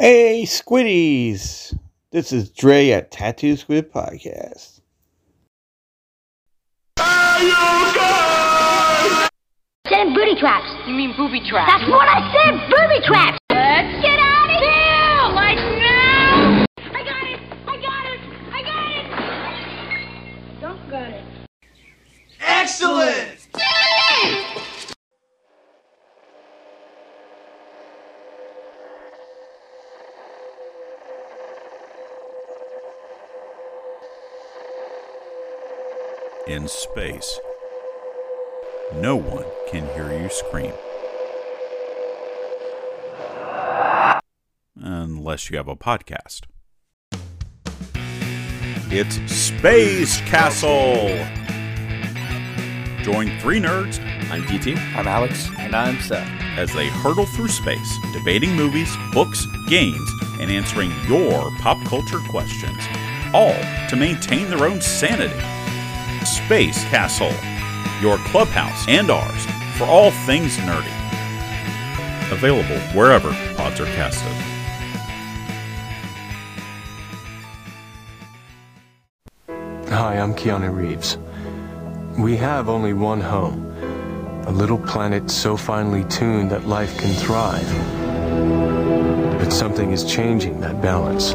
Hey, Squiddies! This is Dre at Tattoo Squid Podcast. Said booty traps. You mean booby traps? That's what I said, booby traps. Let's get out of here! Like now! I got it! I got it! I got it! Don't got it. Excellent! In space, no one can hear you scream. Unless you have a podcast. It's Space Castle! Join three nerds I'm DT. I'm Alex. And I'm Seth. as they hurtle through space, debating movies, books, games, and answering your pop culture questions, all to maintain their own sanity. Space Castle, your clubhouse and ours for all things nerdy. Available wherever pods are casted. Hi, I'm Keanu Reeves. We have only one home. A little planet so finely tuned that life can thrive. But something is changing that balance.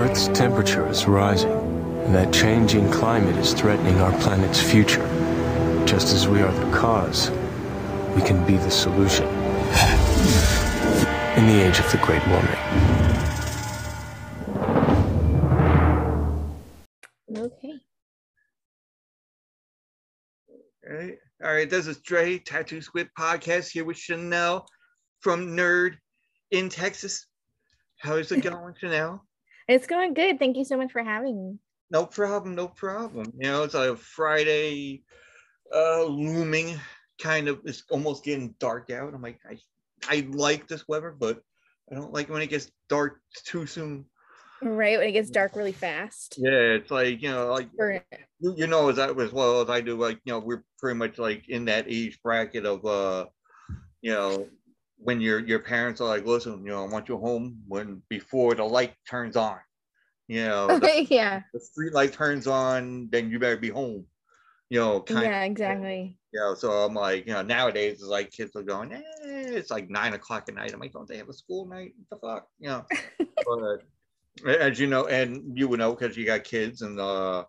Earth's temperature is rising, and that changing climate is threatening our planet's future. Just as we are the cause, we can be the solution. In the age of the Great Warming. Okay. All right, all right. This is Dre, Tattoo Squid Podcast, here with Chanel from Nerd in Texas. How is it going, Chanel? It's going good. Thank you so much for having me. No problem, no problem. You know, it's a Friday uh looming kind of it's almost getting dark out. I'm like, I I like this weather, but I don't like when it gets dark too soon. Right when it gets dark really fast. Yeah, it's like, you know, like you know as I, as well as I do, like, you know, we're pretty much like in that age bracket of uh, you know, when your your parents are like, listen, you know, I want you home when before the light turns on. You know, the, yeah. the street light turns on, then you better be home. You know, kind Yeah, exactly. you know, so I'm like, you know, nowadays it's like kids are going, eh, it's like nine o'clock at night. I'm like, don't they have a school night? What the fuck? You know, but as you know, and you would know because you got kids and uh,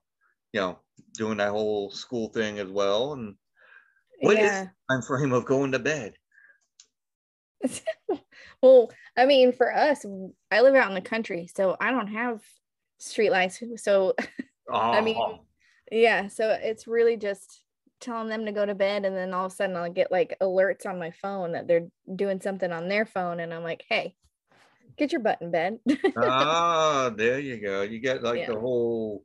you know, doing that whole school thing as well. And what is yeah. time frame of going to bed? well, I mean, for us, I live out in the country, so I don't have street lights. So I mean, Oh, yeah, so it's really just telling them to go to bed, and then all of a sudden I'll get like alerts on my phone that they're doing something on their phone, and I'm like, hey, get your butt in bed. ah, there you go. You get like Yeah. the whole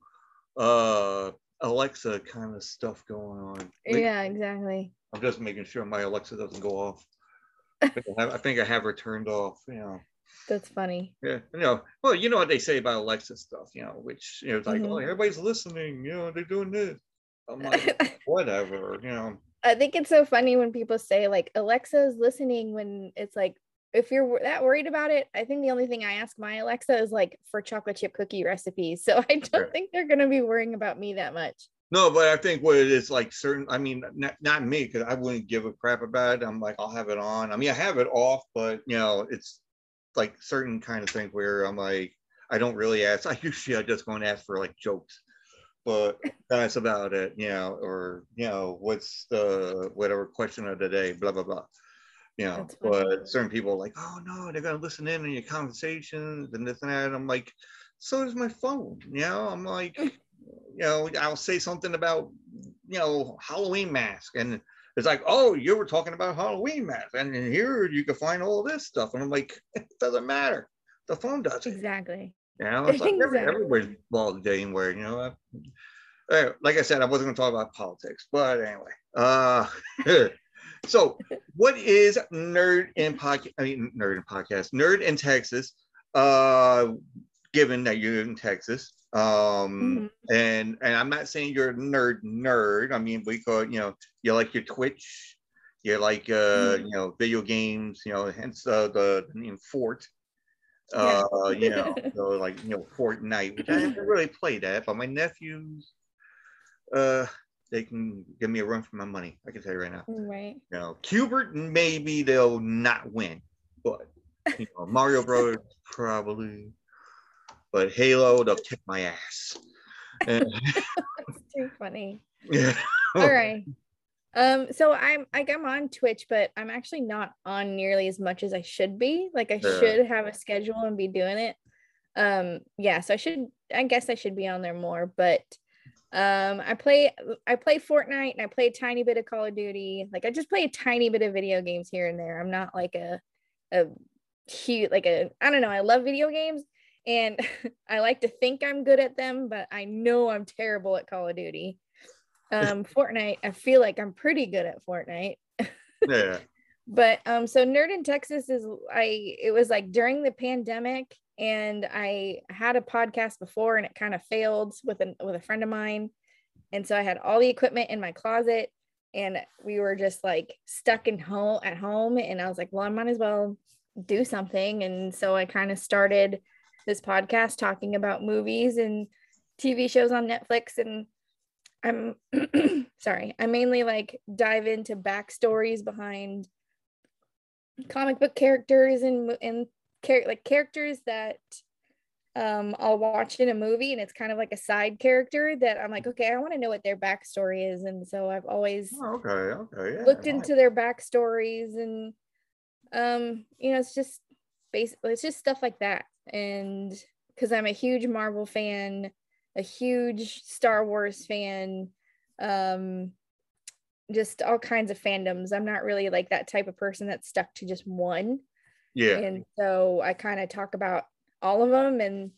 uh Alexa kind of stuff going on. Yeah, exactly. I'm just making sure my Alexa doesn't go off. I think I have, I think I have her turned off. You know, That's funny. yeah, you know. Well, you know what they say about Alexa stuff. You know, which you know, it's like, oh, Mhm. everybody's listening. You know, they're doing this. I'm like, whatever. You know. I think it's so funny when people say like Alexa's listening when it's like if you're that worried about it, I think the only thing I ask my Alexa is like for chocolate chip cookie recipes. So I don't Right. think they're gonna be worrying about me that much. No, but I think what it is like certain. I mean, not, not me because I wouldn't give a crap about it. I'm like, I'll have it on. I mean, I have it off, but you know, it's like certain kind of things where I'm like, I don't really ask. I usually I just go and ask for like jokes, but that's about it. You know, or you know, what's the whatever question of the day, blah blah blah. You know, but certain people are like, oh no, they're gonna listen in on your conversations and this and that. And I'm like, so does my phone. You know, I'm like, you know, I'll say something about, you know, Halloween mask, and it's like, oh, you were talking about Halloween mask, and here you can find all this stuff, and I'm like, it doesn't matter, the phone does it. Exactly. You know, it's like every, Exactly. everybody's ball game where you know. Uh, like I said, I wasn't going to talk about politics, but anyway. Uh, so, what is nerd in podcast? I mean, nerd in podcast, nerd in Texas. Uh, given that you're in Texas, um, and and I'm not saying you're a nerd nerd. I mean, we call it, you know, you like your Twitch, you like uh, Mhm. you know, video games, you know, hence uh, the, the name Fort Yeah. Uh, you know, so like you know, Fortnite, which I haven't really played that, but my nephews, uh, they can give me a run for my money. I can tell you right now. right. You know, Q*bert, maybe they'll not win, but you know, Mario Bros. probably, but Halo, they'll kick my ass. And- It's too funny. yeah. All right. Um, so I'm like I'm on Twitch, but I'm actually not on nearly as much as I should be. Like I Yeah. should have a schedule and be doing it. Um, yeah, so I should I guess I should be on there more, but um I play I play Fortnite and I play a tiny bit of Call of Duty. Like I just play a tiny bit of video games here and there. I'm not like a a huge like a I don't know, I love video games and I like to think I'm good at them, but I know I'm terrible at Call of Duty um Fortnite, I feel like I'm pretty good at Fortnite. yeah. But um so Nerd in Texas is I it was like during the pandemic and I had a podcast before and it kind of failed with a with a friend of mine. And so I had all the equipment in my closet and we were just like stuck in home at home and I was like, well, I might as well do something. And so I kind of started this podcast talking about movies and TV shows on Netflix and I'm sorry, I mainly like dive into backstories behind comic book characters and and char- like characters that um I'll watch in a movie and it's kind of like a side character that I'm like, okay, I want to know what their backstory is. And so I've always Oh, okay. Okay. Yeah. looked into their backstories and um you know it's just basically it's just stuff like that and because i'm a huge marvel fan a huge star wars fan um just all kinds of fandoms. I'm not really like that type of person that's stuck to just one. Yeah. and so i kind of talk about all of them and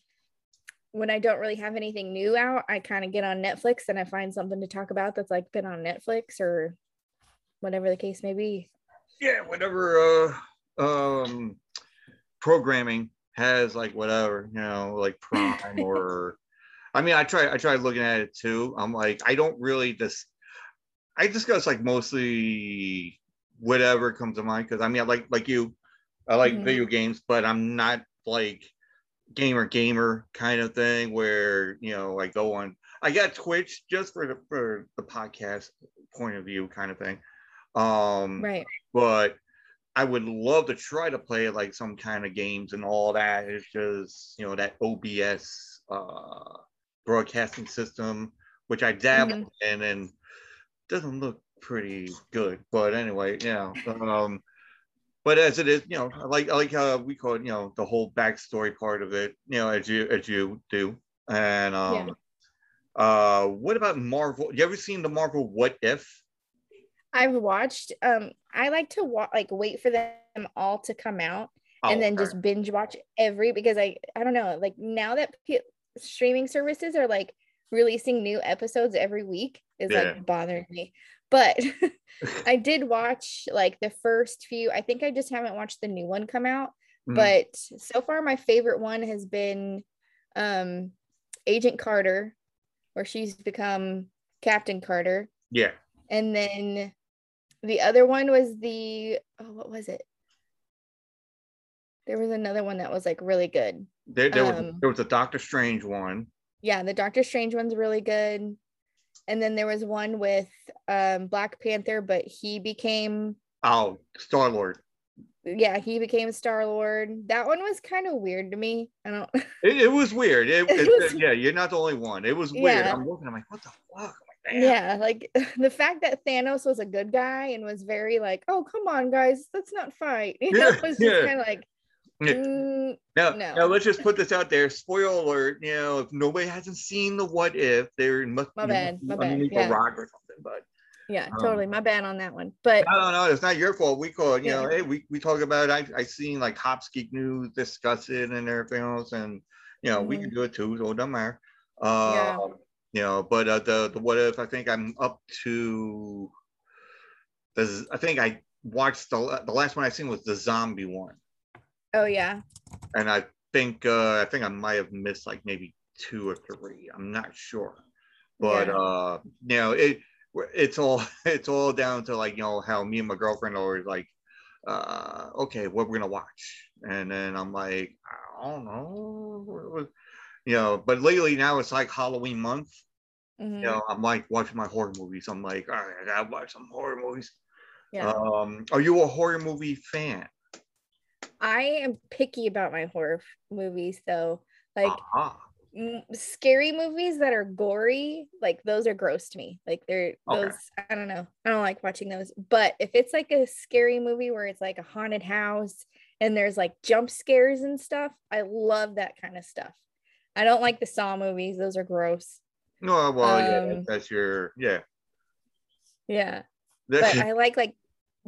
when i don't really have anything new out i kind of get on netflix and i find something to talk about that's like been on netflix or whatever the case may be. Yeah, whatever uh um programming has like whatever, you know, like Prime or I mean I try I try looking at it too. I'm like, I don't really just I discuss like mostly whatever comes to mind because I mean I like like you, I like Mhm. video games, but I'm not like gamer gamer kind of thing where you know I go on I got Twitch just for the for the podcast point of view kind of thing. Um right but I would love to try to play like some kind of games and all that. It's just you know that OBS uh, broadcasting system, which I dabbled in and doesn't look pretty good. But anyway, yeah. Um, but as it is, you know, I like I like how we call it, you know, the whole backstory part of it, you know, as you as you do. And um, uh, what about Marvel? You ever seen the Marvel What If? I've watched um i like to wa- like wait for them all to come out and Oh, then okay. just binge watch every because i i don't know like now that p- streaming services are like releasing new episodes every week is Yeah. like bothering me but i did watch like the first few i think i just haven't watched the new one come out Mhm. but so far my favorite one has been um agent carter where she's become captain carter yeah. and then the other one was the oh what was it there was another one that was like really good There, there was Um, there was a Doctor Strange one. yeah the doctor strange one's really good and then there was one with um black panther but he became Oh, Star Lord. yeah he became star lord that one was kind of weird to me i don't It, it was weird. It, It it- was- yeah, you're not the only one. It was weird. Yeah. I'm looking. I'm like, what the fuck? Damn. yeah like the fact that thanos was a good guy and was very like oh come on guys let's not fight you know Yeah, it was just yeah. kind of like mm, Now, No. now let's just put this out there. Spoiler alert. You know, if nobody hasn't seen the What If, there must My bad, must be my bad, underneath yeah. a rock or something. But yeah Um, totally my bad on that one but no, no, no, it's not your fault. We call it. You know, hey, we, we talk about. It. I I seen like Hopskeek News discuss it and everything else, and you know we Mhm. can do it too. So it doesn't matter. Uh, Yeah. You know, but uh, the the What If, I think I'm up to. The I think I watched the the last one I seen was the zombie one. oh yeah and I think uh, I think I might have missed like maybe two or three. I'm not sure, but Yeah. uh, you know it it's all it's all down to like you know how me and my girlfriend are like, uh, okay, what we're gonna watch, and then I'm like, I don't know. You know, but lately now it's like Halloween month. Mhm. You know, I'm like watching my horror movies. I'm like, all right, I gotta watch some horror movies. yeah. Um, are you a horror movie fan? I am picky about my horror movies though. Like Ah, m- scary movies that are gory, like those are gross to me. Like they're Okay. those I don't know. I don't like watching those. But if it's like a scary movie where it's like a haunted house and there's like jump scares and stuff, I love that kind of stuff. I don't like the Saw movies. Those are gross. no, well, yeah, Um, that's your yeah. Yeah. That's But I like like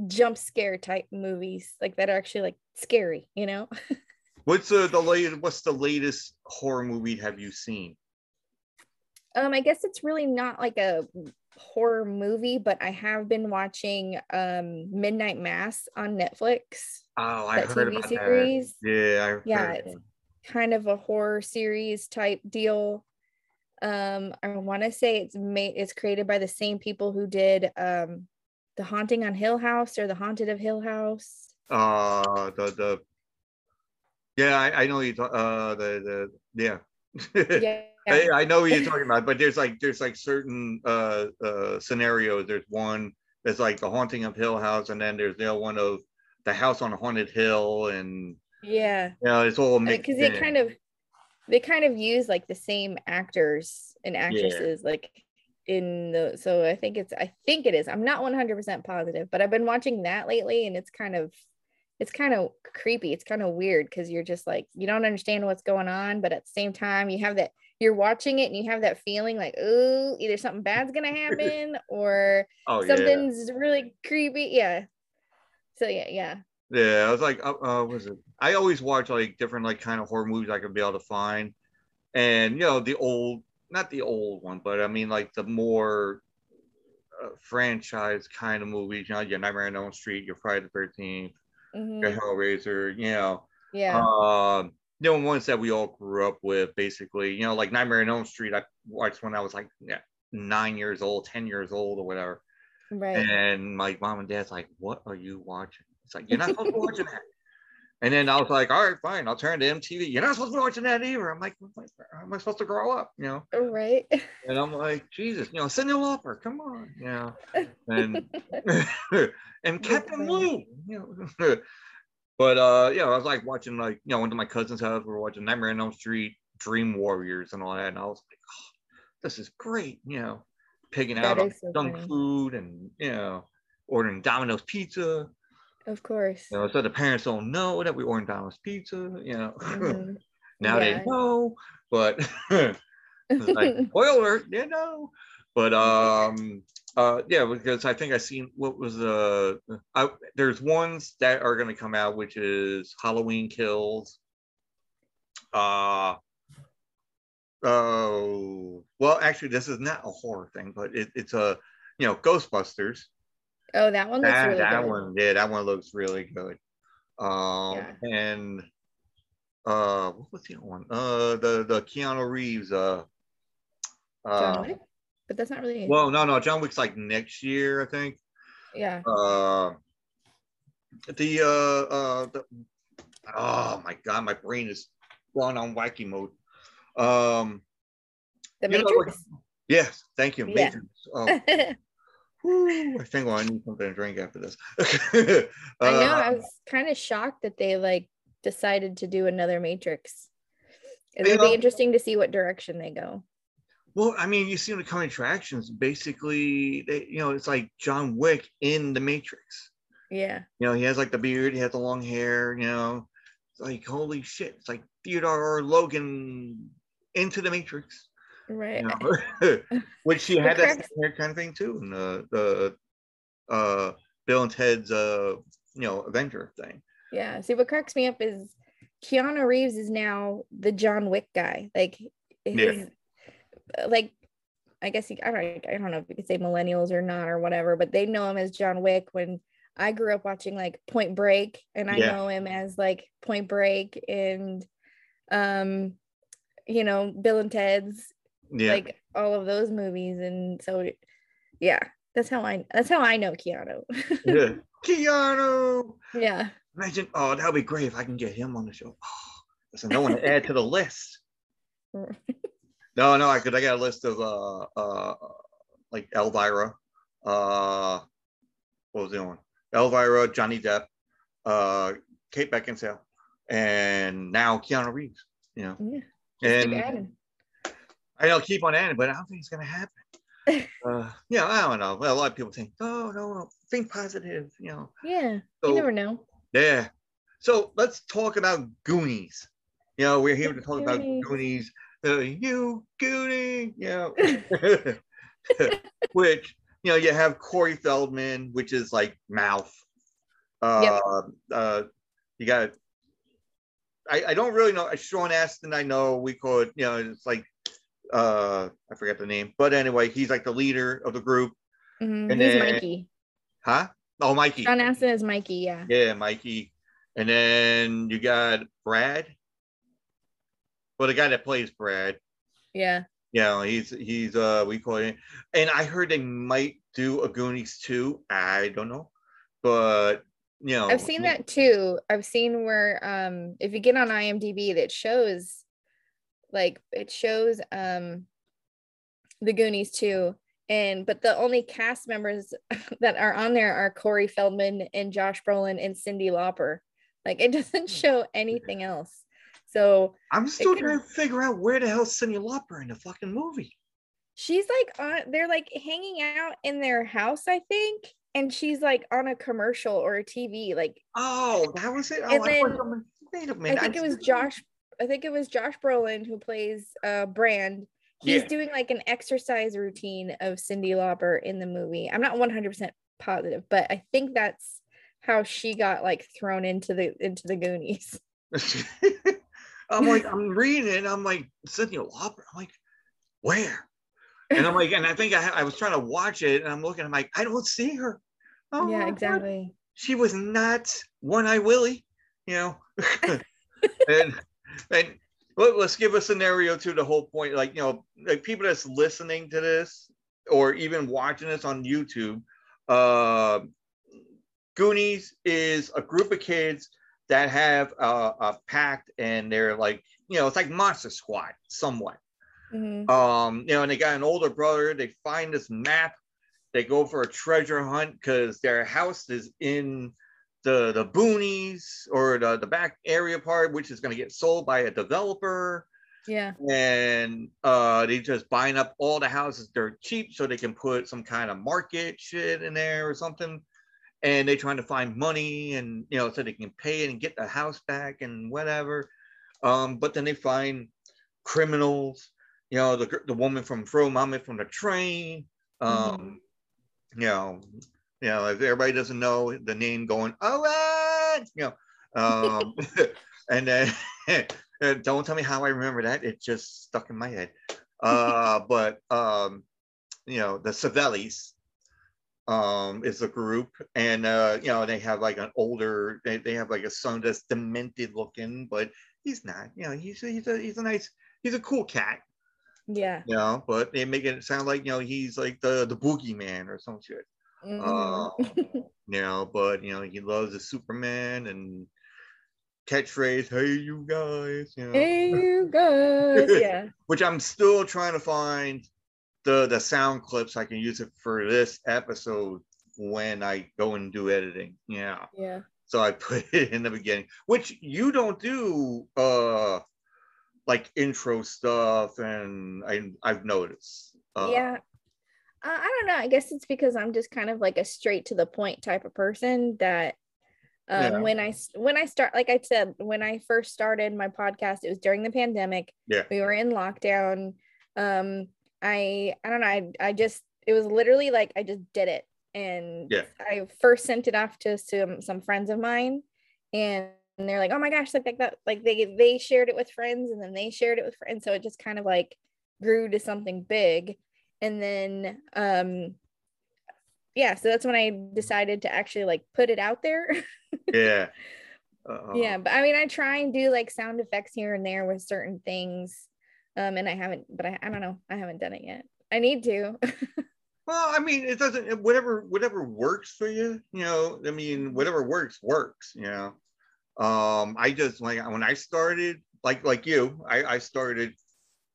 jump scare type movies like that are actually like scary, you know? what's the the latest? What's the latest horror movie have you seen? Um, I guess it's really not like a horror movie, but I have been watching um Midnight Mass on Netflix. Oh, I heard TV about series. that. Yeah, I Yeah, it's kind of a horror series type deal. Um, I want to say it's made it's created by the same people who did um The Haunting on Hill House or The Haunted of Hill House. Uh, the the. Yeah, I, I know you. talk- Uh, the the yeah. Yeah. I, I know what you're talking about, but there's like there's like certain uh uh scenarios. There's one that's like the haunting of Hill House, and then there's the other one of the house on a haunted hill, and Yeah. you know it's all because uh, they kind of they kind of use like the same actors and actresses like in the so i think it's i think it is. I'm not 100% positive but i've been watching that lately and it's kind of it's kind of creepy. It's kind of weird because you're just like you don't understand what's going on but at the same time you have that you're watching it and you have that feeling like oh either something bad's gonna happen or oh yeah, something's really creepy. Yeah. So yeah yeah yeah. I was like, uh, uh, was it? I always watch like different like kind of horror movies I could be able to find, and you know the old, not the old one, but I mean like the more uh, franchise kind of movies. You know, your Nightmare on Elm Street, your Friday the Thirteenth. mhm, your Hellraiser, you know, yeah um, you know, ones that we all grew up with, basically, you know, like Nightmare on Elm Street. I watched when I was like yeah, nine years old, ten years old, or whatever. right And my mom and dad's like, "What are you watching?" It's like you're not supposed to be watching that. And then I was like, "All right, fine, I'll turn to MTV." You're not supposed to be watching that either. I'm like, "How am I supposed to grow up?" You know. right And I'm like, Jesus, you know, Cyndi Lauper, come on, you know, and and Captain Lou, you know. but uh, yeah, I was like watching like you know, went to my cousin's house. We were watching Nightmare on Elm Street, Dream Warriors, and all that. And I was like, oh, this is great, you know, picking That out on so junk funny. food and you know, ordering Domino's pizza. Of course. You know, so the parents don't know that we ordered Domino's pizza. You know, Mhm. now they know, but like spoiler, you know. But um uh yeah, because I think I seen what was uh I, there's ones that are gonna come out, which is Halloween Kills. Uh oh well actually this is not a horror thing, but it, it's a you know Ghostbusters. Oh, that one looks That, really that good. one, yeah, that one looks really good. Um Yeah. and uh what was the other one? Uh the the Keanu Reeves uh John uh, Wick? But that's not really. well, no, no, John Wick's like next year, I think. yeah. Uh, the uh, uh, the, oh my god, my brain is going on wacky mode. Um, The you know, Matrix. yes, thank you, Yeah. Matrix. Oh, whew, I think well, I need something to drink after this. I know. I Uh, was kind of shocked that they like decided to do another Matrix. It You would know- be interesting to see what direction they go. Well, I mean, you see the coming attractions. Basically, they, you know, it's like John Wick in the Matrix. Yeah. You know, he has like the beard, he has the long hair. You know, it's like holy shit! It's like Theodore Logan into the Matrix. Right. You know? Which she had that kind of thing too in the the uh, Bill and Ted's uh, you know Avenger thing. Yeah. See, what cracks me up is Keanu Reeves is now the John Wick guy. Like, his, like, I guess he, I don't, I don't know if you could say millennials or not or whatever, but they know him as John Wick. When I grew up watching like Point Break, and I Yeah. know him as like Point Break and, um, you know, Bill and Ted's, Yeah, like all of those movies, and so, yeah, that's how I, that's how I know Keanu. yeah. Keanu. yeah. Imagine, oh, that would be great if I can get him on the show. Oh, So no one to add to the list. No, no, I could. I got a list of uh, uh, like Elvira, uh, what was the other one? Elvira, Johnny Depp, uh, Kate Beckinsale, and now Keanu Reeves. You know, Yeah. And adding. I know keep on adding, but I don't think it's gonna happen. uh, yeah, I don't know. Well, a lot of people think, oh no, no, think positive. You know, Yeah. So- you never know. yeah. So let's talk about Goonies. You know, we're here to talk about Goonies. Goonies. Uh, you Goonie, you know, which you know you have Corey Feldman, which is like mouth. Uh, uh, you got. I, I don't really know. Sean Astin, I know we call it. You know, it's like uh, I forget the name, but anyway, he's like the leader of the group, Mhm. And He's then- Mikey. huh? Oh, Mikey. John Astin is Mikey. Yeah. Yeah, Mikey. And then you got Brad. Well, the guy that plays Brad. Yeah. Know, he's he's uh we call it and I heard they might do a Goonies too. I don't know. But you know I've seen that too. I've seen where um if you get on IMDb that shows like it shows um the Goonies too. And but the only cast members that are on there are Corey Feldman and Josh Brolin and Cyndi Lauper. Like it doesn't show anything else. So I'm still could- trying to figure out where the hell Cyndi Lauper in the fucking movie. she's like on they're like hanging out in their house, I think. And she's like on a commercial or a TV. Like Oh, that was it. Oh, And I then- thought- wait a I think it was Josh. I think it was Josh Brolin who plays uh Brand. He's Yeah. doing like an exercise routine of Cyndi Lauper in the movie. I'm not 100% positive, but I think that's how she got like thrown into the into the Goonies. I'm like, I'm reading it. And I'm like, Cyndi Lauper. I'm like, where? And I'm like, and I think I, I was trying to watch it, and I'm looking. I'm like, I don't see her. Oh, yeah, my God. exactly. She was not One Eye Willie, you know. and and let, let's give a scenario to the whole point. Like you know, like people that's listening to this or even watching this on YouTube. Uh, Goonies is a group of kids that have a, a pact, and they're like, you know, it's like Monster Squad, somewhat. Mhm. Um, you know, and they got an older brother. They find this map. They go for a treasure hunt because their house is in the the boonies or the, the back area part, which is going to get sold by a developer. Yeah. And uh, they just buying up all the houses. They're cheap, so they can put some kind of market shit in there or something. And they're trying to find money, and you know, so they can pay it and get the house back and whatever. Um, but then they find criminals you know, the the woman from Throw Momma from the train. Um, you know, you know, if everybody doesn't know the name going, all right, you know, um, and then don't tell me how I remember that. It just stuck in my head. Uh, but um, you know, the Savellis um is a group and uh you know they have like an older they, they have like a son that's demented looking but he's not you know he's he's a he's a nice he's a cool cat Yeah. you know, but they make it sound like you know he's like the the boogeyman or some shit. Mhm. Uh, you know, but you know he loves the Superman and catchphrase, "Hey you guys," you know, hey, you guys. Yeah. which I'm still trying to find the the sound clips I can use it for this episode when I go and do editing. Yeah, Yeah. so I put it in the beginning, which you don't do. uh like intro stuff and I, I've noticed. Uh, yeah uh, i don't know. I guess it's because i'm just kind of like a straight to the point type of person that um Yeah. when i when i start like i said when i first started my podcast it was during the pandemic. Yeah. we were in lockdown. Um i i don't know. I, I just it was literally like i just did it. And Yeah. i first sent it off to some some friends of mine. And and they're like, oh my gosh, like, like that, like they they shared it with friends, and then they shared it with friends, so it just kind of like grew to something big, and then um, yeah, so that's when I decided to actually like put it out there. Yeah. Uh, yeah, but I mean, I try and do like sound effects here and there with certain things, um, and I haven't, but I I don't know, I haven't done it yet. I need to. Well, I mean, it doesn't. Whatever, whatever works for you. You know, I mean, whatever works works. You know. Um, I just like when I started like like you, I, I started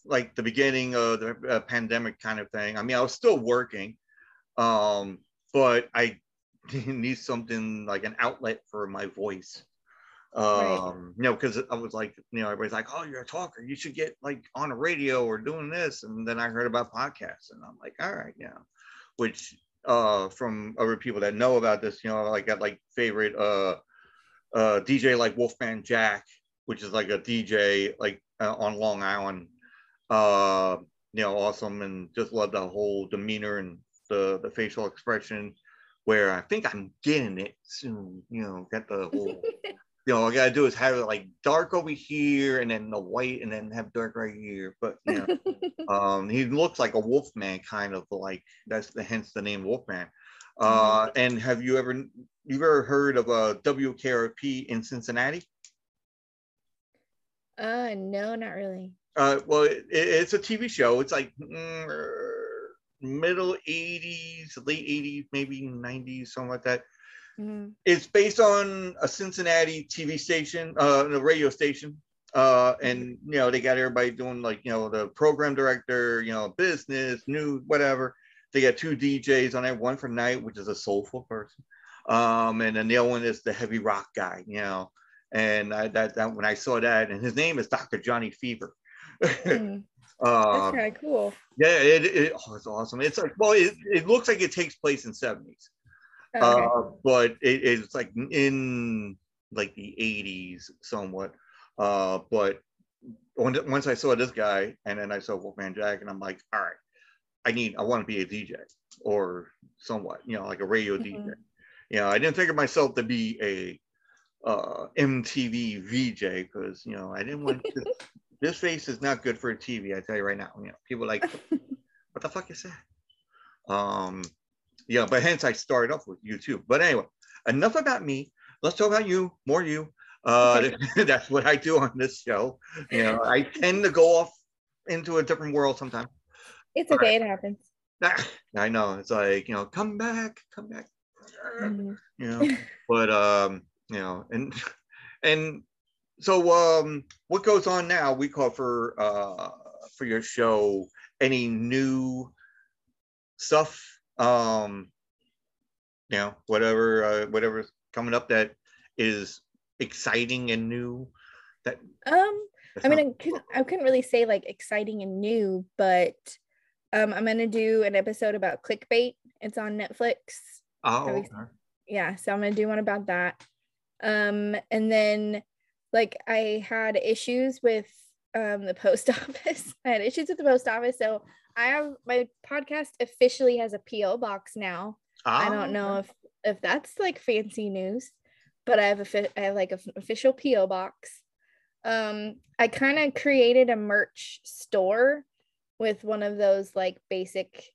like the beginning of the uh, pandemic kind of thing. I mean, I was still working, um, but I need something like an outlet for my voice. Um, you know, because I was like, you know, everybody's like, oh, you're a talker. You should get like on a radio or doing this. And then I heard about podcasts, and I'm like, all right, yeah. Which uh from other people that know about this, you know, like got like favorite uh uh DJ like Wolfman Jack, which is like a DJ like uh, on Long Island. Uh, you know, awesome and just love the whole demeanor and the the facial expression. Where I think I'm getting it soon. You know, got the whole. you know, all I gotta do is have it like dark over here and then the white and then have dark right here. But you know, um, he looks like a wolfman, kind of like that's the hence the name Wolfman. Uh, and have you ever you've ever heard of a WKRP in Cincinnati? uh no, not really. Uh, well, it, it's a TV show. It's like mm, middle 80s, late 80s, maybe 90s, something like that. Mhm. It's based on a Cincinnati TV station, uh, a radio station. Uh, and you know, they got everybody doing like, you know, the program director, you know, business, news, whatever. They got two DJs on there, one for night, which is a soulful person. Um, and then the other one is the heavy rock guy, you know. And I, that, that when I saw that, and his name is Dr. Johnny Fever. Mm, uh, That's kind of cool. yeah, it, it oh, it's awesome. It's like well, it, it looks like it takes place in 70s. Oh, okay. Uh, but it, it's like in like the 80s somewhat. Uh, but once I saw this guy and then I saw Wolfman Jack, and I'm like, all right, I need, I want to be a DJ or somewhat, you know, like a radio DJ. Mhm. You know, I didn't think of myself to be a uh, MTV VJ because, you know, I didn't want to, this face is not good for a TV. I tell you right now, you know, people like, what the fuck is that? Um, yeah, but hence I started off with YouTube. But anyway, enough about me. Let's talk about you, more you. Uh, that's what I do on this show. You know, I tend to go off into a different world sometimes. it's okay. It happens. I know it's like you know, come back, come back. Mhm. You know, but um, you know, and and so um, what goes on now? We call for uh for your show any new stuff um you know whatever uh, whatever's coming up that is exciting and new that Um, I mean, I couldn't, I couldn't really say like exciting and new, but um, I'm gonna do an episode about clickbait. It's on Netflix. oh okay. Yeah, so I'm gonna do one about that. Um, and then like I had issues with um the post office. I had issues with the post office, so I have my podcast officially has a PO box now. I Oh, don't know if if that's like fancy news, but I have a I have like an official PO box. Um, I kind of created a merch store with one of those like basic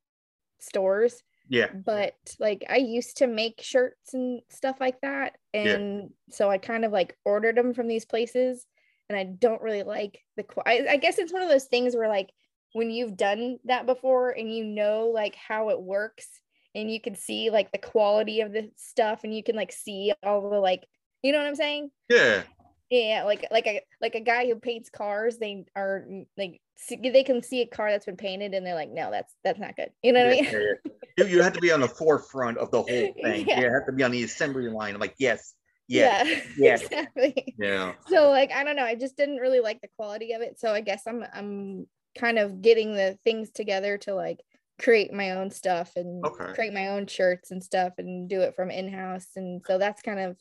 stores, yeah but like I used to make shirts and stuff like that, Yeah. and so I kind of like ordered them from these places, and I don't really like the. I, I guess it's one of those things where like when you've done that before and you know like how it works and you can see like the quality of the stuff and you can like see all the like you know what I'm saying? yeah Yeah, like like a like a guy who paints cars, they are like they can see a car that's been painted and they're like, no, that's that's not good. You know what I yeah, mean? You, you have to be on the forefront of the whole thing Yeah. you have to be on the assembly line i'm like yes yes yeah, yes. exactly. yeah So like I don't know, I just didn't really like the quality of it. So I guess I'm I'm kind of getting the things together to like create my own stuff and Okay. create my own shirts and stuff and do it from in-house. And so that's kind of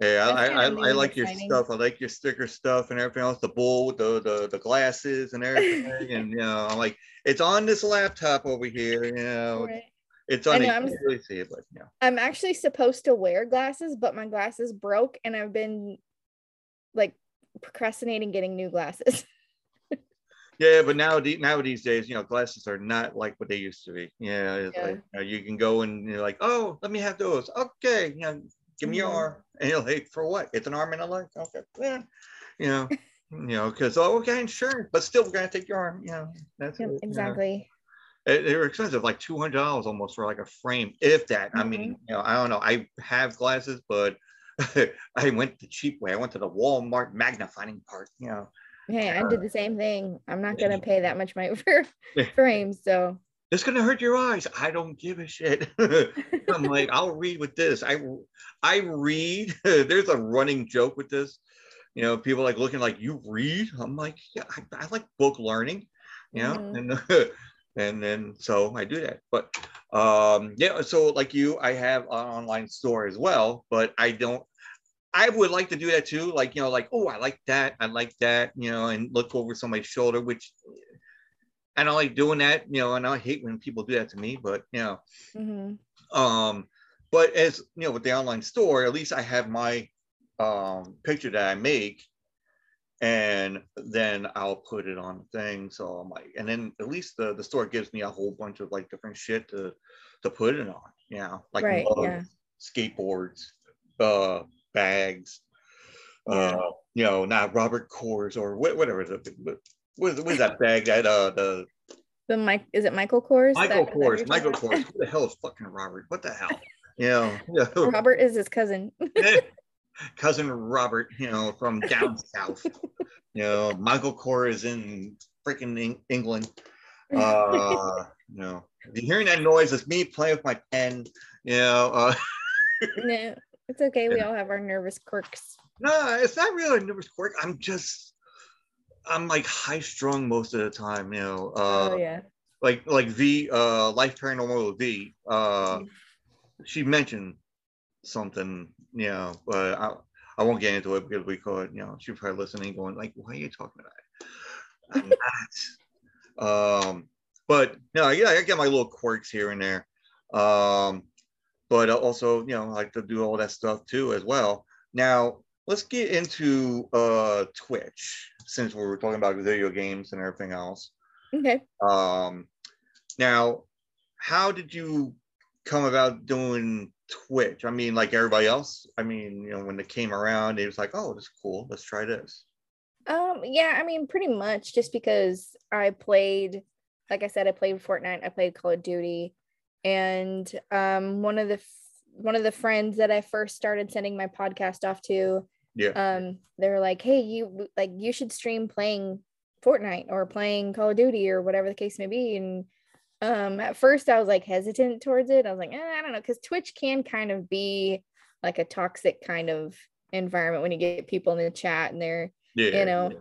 Yeah, I, I, I like your stuff. I like your sticker stuff and everything else. The bull with the, the the glasses and everything. and you know, I'm like, it's on this laptop over here. You know, right. It's on. know, I'm- really see it, but yeah. I'm actually supposed to wear glasses, but my glasses broke and I've been like procrastinating getting new glasses. Yeah, but now now these days, you know, glasses are not like what they used to be. Yeah, Yeah. like you, know, you can go and you're like, oh, let me have those. Okay, you know, give me your Mhm. arm. And you're like, for what? It's an arm and a leg. Okay, yeah, you know, you know, because oh, okay, insurance, but still, we're gonna take your arm. You know, that's Yep, it, exactly. They were expensive, like two hundred dollars almost for like a frame, if that. I mean, Mm-hmm. you know, I don't know. I have glasses, but I went the cheap way. I went to the Walmart magnifying part, you know, Hey, I did the same thing. I'm not gonna pay that much money for frames, so it's gonna hurt your eyes. I don't give a shit. I'm like, I'll read with this. I I read. There's a running joke with this. You know, people like looking like you read. I'm like, yeah, I, I like book learning. You know, Mhm. and and then so I do that. But um, yeah, so like you, I have an online store as well, but I don't. I would like to do that too. Like you know, like oh, I like that. I like that. You know, and look over somebody's shoulder, which I don't like doing that. You know, and I hate when people do that to me. But you know, mhm. um, but as you know, with the online store, at least I have my um picture that I make, and then I'll put it on the thing. So I'm like, and then at least the the store gives me a whole bunch of like different shit to to put it on. You know, like Right, mugs, yeah. skateboards, uh, bags. Yeah. Uh, you know, not Robert Kors or wha- whatever the what is, what is that bag that uh the The Mike is it Michael Kors? Michael That- that Kors, you're Michael? Kors. Who the hell is fucking Robert? What the hell? Yeah. Robert is his cousin. cousin Robert, you know, from down south. You know, Michael Kors is in freaking Eng- England. Uh, you know, if you're hearing that noise, it's me playing with my pen. You know, uh, no, it's okay. We all have our nervous quirks. no, it's not really a nervous quirk. I'm just, I'm like high strung most of the time. You know, uh, oh yeah. like like V, uh, Life Paranormal V. Uh, she mentioned something, you know, but I, I won't get into it because we could, you know, she's probably listening, going like, "Why are you talking about it?" I'm not. Um, but no, yeah, I get my little quirks here and there. Um, but also, you know, I like to do all that stuff too as well. Now, let's get into uh Twitch since we were talking about video games and everything else. Okay. Um, now, how did you come about doing Twitch? I mean, like everybody else. I mean, you know, when it came around, it was like, oh, this is cool. Let's try this. Um, yeah, I mean, pretty much just because I played, like I said, I played Fortnite, I played Call of Duty, and um, one of the one of the friends that I first started sending my podcast off to, Yeah. um, they were like, "Hey, you like you should stream playing Fortnite or playing Call of Duty or whatever the case may be." And um, at first, I was like hesitant towards it. I was like, eh, I don't know, because Twitch can kind of be like a toxic kind of environment when you get people in the chat and they're yeah. you know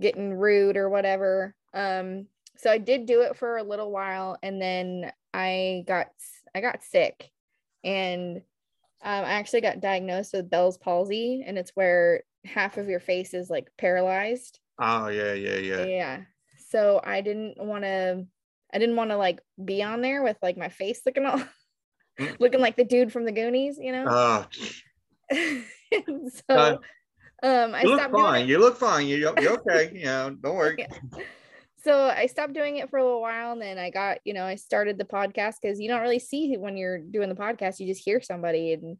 getting rude or whatever um so i did do it for a little while and then i got i got sick and um, i actually got diagnosed with bell's palsy and it's where half of your face is like paralyzed Oh yeah, yeah, yeah. yeah so i didn't want to i didn't want to like be on there with like my face looking all Mm. looking like the dude from the goonies you know Oh, so Uh, um i you look doing it. fine. You look fine. You, you're okay. You know, don't worry. Yeah. so I stopped doing it for a little while and then I got, you know, I started the podcast because you don't really see when you're doing the podcast, you just hear somebody. And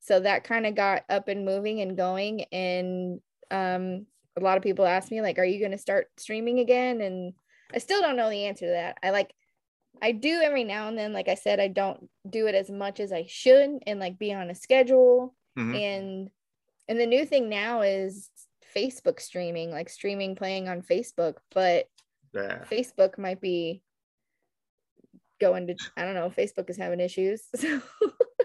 so that kind of got up and moving and going. And um, a lot of people ask me, like, are you going to start streaming again? And I still don't know the answer to that. I like, I do every now and then. Like I said, I don't do it as much as I should and like be on a schedule Mhm. and and the new thing now is facebook streaming like streaming playing on facebook but Yeah. facebook might be going to i don't know facebook is having issues so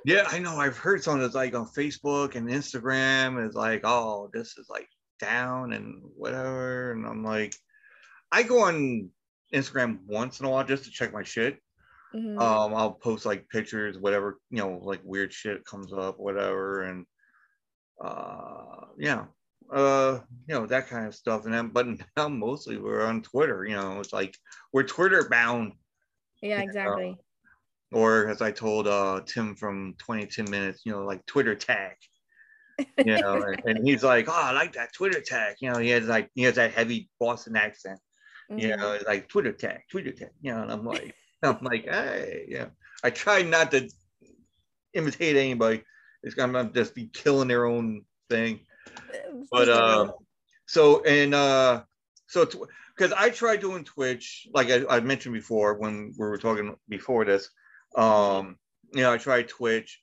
Yeah, I know. I've heard some that's like on Facebook and Instagram is like, oh, this is like down and whatever. And I'm like, I go on Instagram once in a while just to check my shit. Mhm. um i'll post like pictures whatever you know like weird shit comes up whatever and uh yeah uh you know that kind of stuff. And then but now mostly we're on twitter you know it's like we're twitter bound. Yeah exactly. or as i told uh tim from 2010 minutes you know like twitter tag. You know and, and he's like oh i like that twitter tag. You know he has like he has that heavy boston accent you Mhm. know, like Twitter tag, Twitter tag, you know, and I'm like, I'm like, hey, yeah. I try not to imitate anybody. It's gonna just be killing their own thing. But uh, so and uh, so because I tried doing Twitch, like I, I mentioned before when we were talking before this, um, you know, I tried Twitch,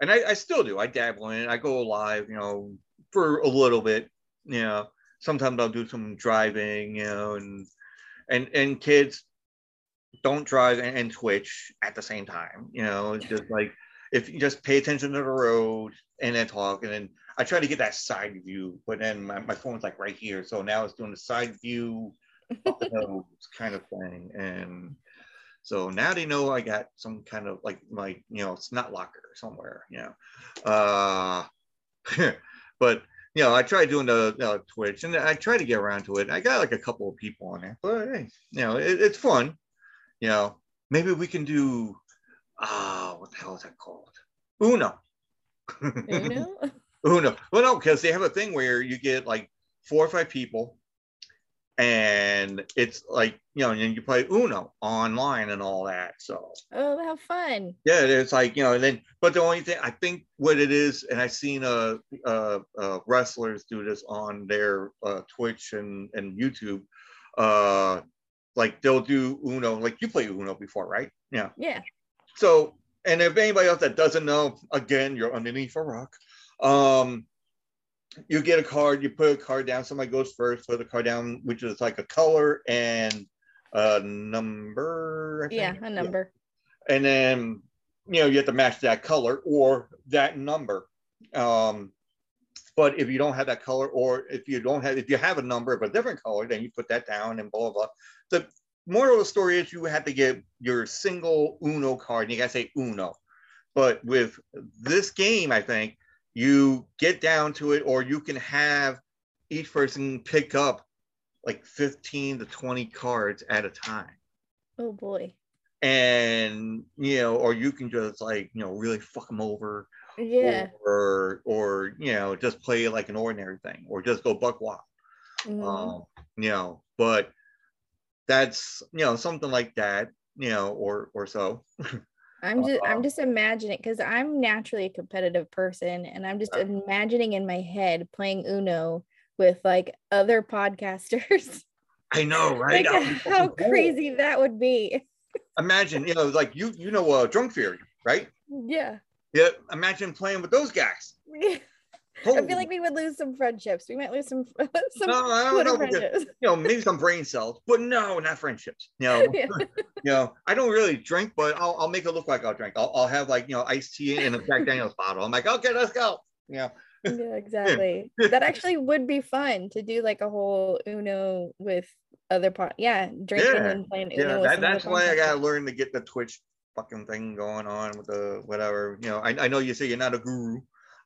and I, I still do. I dabble in it. I go live, you know, for a little bit, you know, sometimes I'll do some driving, you know, and and and kids don't drive and, and Twitch at the same time. You know, it's just like if you just pay attention to the road and then talk, and then I try to get that side view, but then my, my phone's like right here, so now it's doing the side view kind of thing, and so now they know I got some kind of like my you know snot locker somewhere, you know, uh, but you know, I tried doing the uh, Twitch and I tried to get around to it. I got like a couple of people on there, but hey, you know, it, it's fun. You know, maybe we can do, ah, uh, what the hell is that called? Uno. Uno? Uno. Well, no, because they have a thing where you get like four or five people and it's like you know, and you play Uno online and all that. So oh, how fun! Yeah, it's like you know, and then but the only thing I think what it is, and I've seen uh, uh, uh wrestlers do this on their uh, Twitch and and YouTube. Uh, like they'll do Uno, like you play Uno before, right? Yeah. Yeah. So, and if anybody else that doesn't know, again, you're underneath a rock. Um, you get a card, you put a card down, somebody goes first, put the card down, which is like a color and a number. Yeah, a number. Yeah. And then, you know, you have to match that color or that number. Um, but if you don't have that color, or if you don't have, if you have a number of a different color, then you put that down and blah, blah, blah. The moral of the story is you have to get your single Uno card, and you got to say Uno. But with this game, I think you get down to it, or you can have each person pick up like 15 to 20 cards at a time. Oh boy. And you know, or you can just like, you know, really fuck them over. Yeah. Or or you know, just play like an ordinary thing, or just go buck wild. Mm-hmm. Um, you know, but that's you know, something like that, you know, or or so. I'm just I'm just imagining because I'm naturally a competitive person and I'm just imagining in my head playing Uno with like other podcasters. I know, right? like, how crazy cool. that would be. Imagine, you know, like you you know uh Drunk Fury, right? Yeah. Yeah. Imagine playing with those guys. Holy. I feel like we would lose some friendships. We might lose some, some no, know, because, you know, maybe some brain cells, but no, not friendships. You know, yeah. you know, I don't really drink, but I'll, I'll make it look like I'll drink. I'll, I'll have like you know iced tea in a Jack Daniels bottle. I'm like, okay, let's go. Yeah. yeah, exactly. that actually would be fun to do like a whole Uno with other part. Yeah, drinking yeah. and playing Uno. Yeah, that, that's why I gotta learn to get the Twitch fucking thing going on with the whatever. You know, I, I know you say you're not a guru.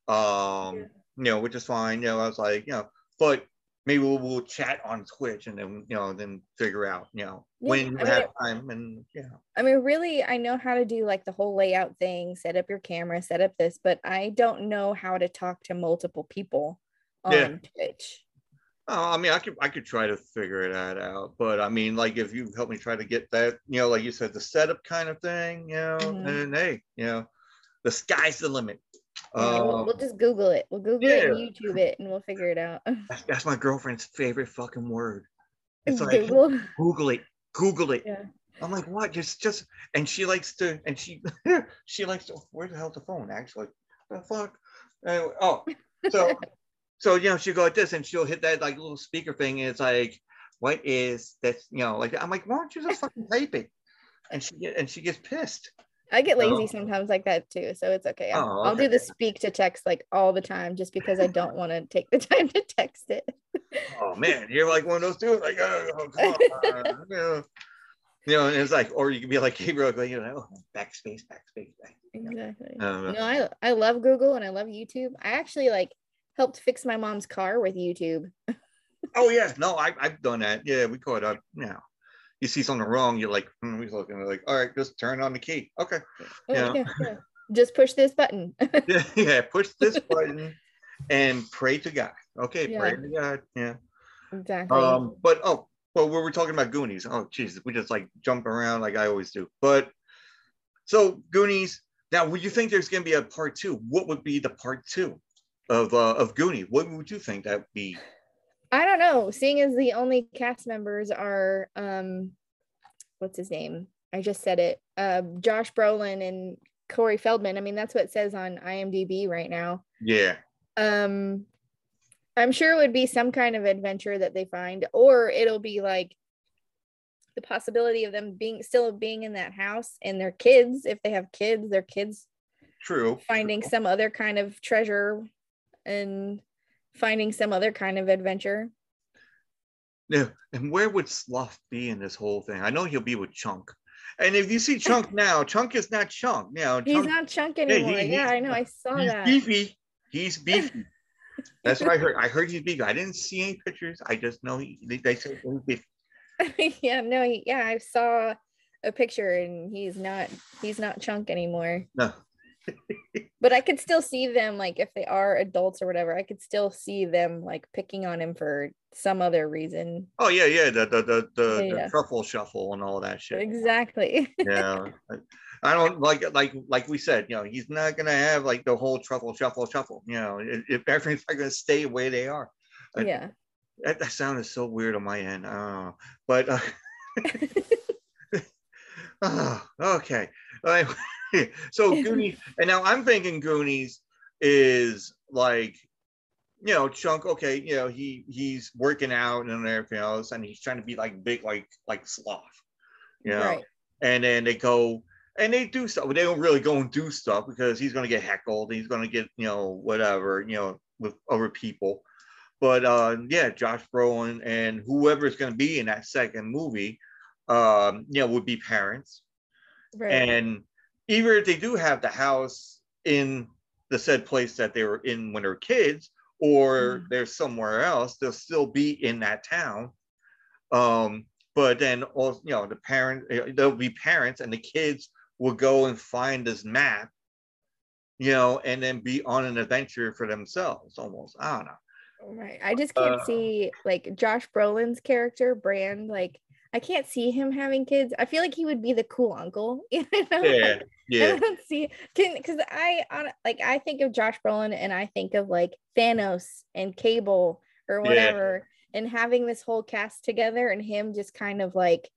Um, yeah you know, which is fine. You know, I was like, you know, but maybe we'll, we'll chat on Twitch and then, you know, then figure out, you know, yeah, when you I have mean, time and yeah. I mean, really, I know how to do like the whole layout thing, set up your camera, set up this, but I don't know how to talk to multiple people on yeah. Twitch. Oh, I mean, I could I could try to figure that out, but I mean, like if you help me try to get that, you know, like you said, the setup kind of thing, you know, mm-hmm. and hey, you know, the sky's the limit. Yeah, we'll, we'll, um, just Google it. We'll Google yeah. it and YouTube it, and we'll figure it out. That's, that's my girlfriend's favorite fucking word. It's like Google, Google it, Google it. Yeah. I'm like, what? Just, just, and she likes to, and she, she likes to. Where the hell's the phone? Actually, the fuck. Anyway, oh, so, so you know, she'll go like this, and she'll hit that like little speaker thing, and it's like, what is this? You know, like I'm like, why don't you just fucking type it? And she and she gets pissed. I get lazy oh. sometimes like that too, so it's okay. I'll, oh, okay. I'll do the speak to text like all the time just because I don't want to take the time to text it. oh man, you're like one of those two. Like, oh, come on. you, know, you know, and it's like, or you can be like Gabriel, like, you know, backspace, backspace, backspace. Exactly. No, I I love Google and I love YouTube. I actually like helped fix my mom's car with YouTube. oh yeah, no, I, I've done that. Yeah, we caught up. Yeah you see something wrong, you're like, hmm, he's looking like, all right, just turn on the key. Okay. Yeah. Yeah, yeah. Just push this button. yeah, yeah, push this button and pray to God. Okay, pray to God. Yeah. Exactly. Um, but oh, well, we were talking about Goonies. Oh, Jesus, we just like jump around like I always do. But so Goonies. Now, would you think there's going to be a part two? What would be the part two of uh, of Goonie? What would you think that would be? I don't know. Seeing as the only cast members are um what's his name? I just said it. Uh, Josh Brolin and Corey Feldman. I mean, that's what it says on IMDb right now. Yeah. Um I'm sure it would be some kind of adventure that they find, or it'll be like the possibility of them being still being in that house and their kids, if they have kids, their kids True. finding some other kind of treasure and finding some other kind of adventure. Yeah. And where would Sloth be in this whole thing? I know he'll be with Chunk. And if you see Chunk now, Chunk is not Chunk. Know, He's Chunk, not chunk anymore. he- yeah, I know. I saw he's that. beefy. He's beefy. That's what I heard. I heard he's beefy. I didn't see any pictures. I just know he, they, they said he's beefy. yeah, no, he, yeah, I saw a picture and he's not he's not chunk anymore. No. But I could still see them like if they are adults or whatever, I could still see them like picking on him for some other reason. Oh yeah, yeah. The the the, the, Yeah, the truffle shuffle and all that shit. Exactly. yeah i don't like like like we said you know he's not gonna have like the whole truffle shuffle shuffle you know if, everything's not gonna stay the way they are yeah. that, that sounded so weird on my end i but uh, ah, okay Anyway, so goonies and now i'm thinking goonies is like you know chunk okay you know he he's working out and everything else and he's trying to be like big like like sloth you know Right. and then they go and they do stuff, but they don't really go and do stuff because he's going to get heckled. He's going to get, you know, whatever, you know, with other people. But uh, yeah, Josh Brolin and whoever is going to be in that second movie, um, you know, would be parents. Right. And either if they do have the house in the said place that they were in when they were kids, or Mhm. they're somewhere else, they'll still be in that town. Um, but then also, you know, the parent, there'll be parents, and the kids will go and find this map, you know, and then be on an adventure for themselves. Almost, I don't know. Right. I just can't Uh, see like Josh Brolin's character, Brand, like I can't see him having kids. I feel like he would be the cool uncle. You know? Yeah, I yeah, don't see can because I on like I think of Josh Brolin and I think of like Thanos and Cable or Yeah. whatever, and having this whole cast together and him just kind of like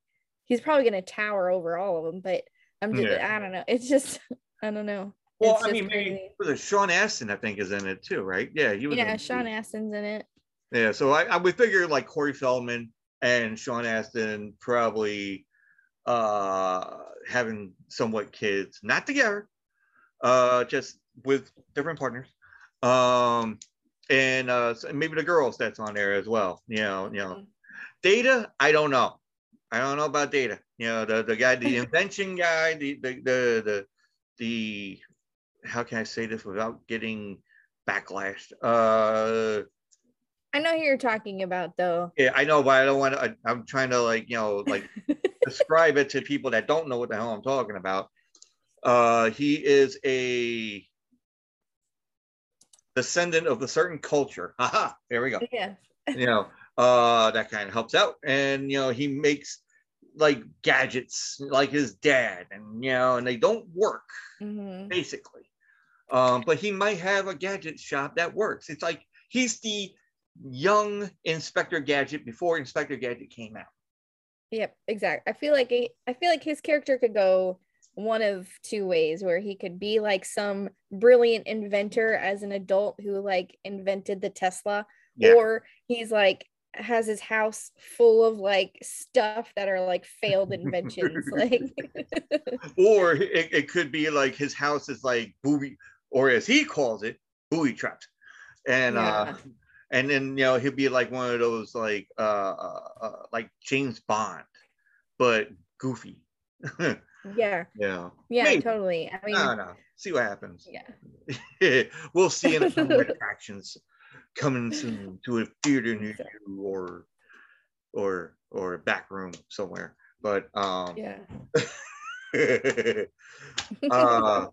he's probably gonna tower over all of them, but I'm just Yeah. I don't know. It's just I don't know. Well, It's I mean, maybe crazy. was it Sean Astin? I think is in it too, right? Yeah, he was. Yeah. Sean Astin's in it. Yeah, so I, I would figure like Corey Feldman and Sean Astin probably uh having somewhat kids, not together, uh just with different partners. Um and uh maybe the girls that's on there as well. You know, you know. Data, I don't know. I don't know about data. You know, the, the guy, the invention guy, the the the the the how can I say this without getting backlash? Uh I know who you're talking about though. yeah, I know, but I don't want to. I'm trying to like you know like describe it to people that don't know what the hell I'm talking about. Uh, he is a descendant of a certain culture. Haha, there we go. Yeah. You know, uh, that kind of helps out, and you know he makes like gadgets like his dad, and you know, and they don't work Mhm. basically. Um, but he might have a gadget shop that works. It's like he's the young Inspector Gadget before Inspector Gadget came out. Yep, exactly. I feel like I feel like his character could go one of two ways where he could be like some brilliant inventor as an adult who like invented the Tesla Yeah. or he's like has his house full of like stuff that are like failed inventions like Or it, it could be like his house is like booby, or as he calls it, booby trapped. And uh Yeah. And then you know he'll be like one of those like uh, uh, uh like James Bond, but goofy. yeah yeah. yeah Maybe. totally i mean I don't. See what happens. yeah we'll see in the summer attractions coming soon to a theater near So- you or or or a back room somewhere. But um yeah uh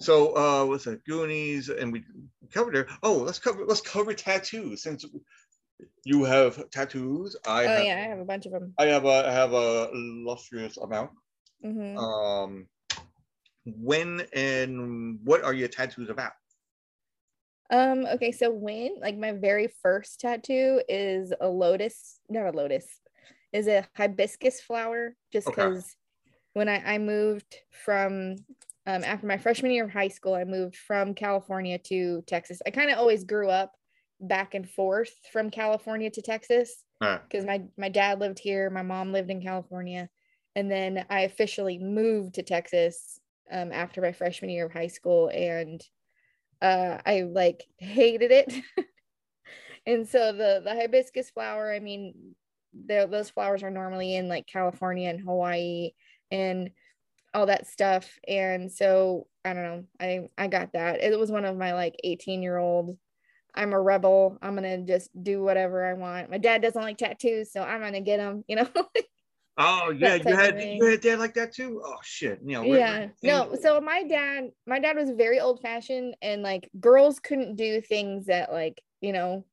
so uh what's that Goonies and we covered there. Oh, let's cover let's cover tattoos since you have tattoos. I oh have yeah i have a bunch of them I have a I have a illustrious amount. hmm Um when and what are your tattoos about? Um, okay, so when like my very first tattoo is a lotus, not a lotus, is a hibiscus flower, just Okay. because when I, I moved from um after my freshman year of high school, I moved from California to Texas. I kind of always grew up back and forth from California to Texas because my my dad lived here, my mom lived in California, and then I officially moved to Texas um, after my freshman year of high school, and uh, I like hated it. and so the the hibiscus flower, I mean, those flowers are normally in like California and Hawaii and all that stuff, and so I don't know, I I got that. It was one of my like 18 year old I'm a rebel. I'm gonna just do whatever I want. My dad doesn't like tattoos, so I'm gonna get them. You know. oh yeah, you had you had dad like that too. Oh shit, you know. yeah. No. So my dad, my dad was very old fashioned, and like girls couldn't do things that like you know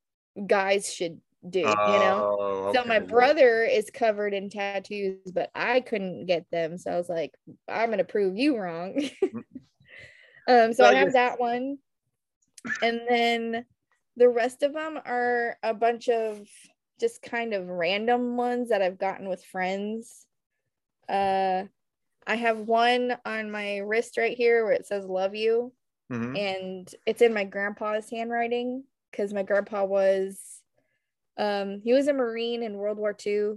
guys should do. you know. Oh, So my brother is covered in tattoos, but I couldn't get them. So I was like, I'm gonna prove you wrong. um, so I have that one. And then the rest of them are a bunch of just kind of random ones that I've gotten with friends. Uh I have one on my wrist right here where it says love you Mhm. and it's in my grandpa's handwriting because my grandpa was um he was a marine in world war ii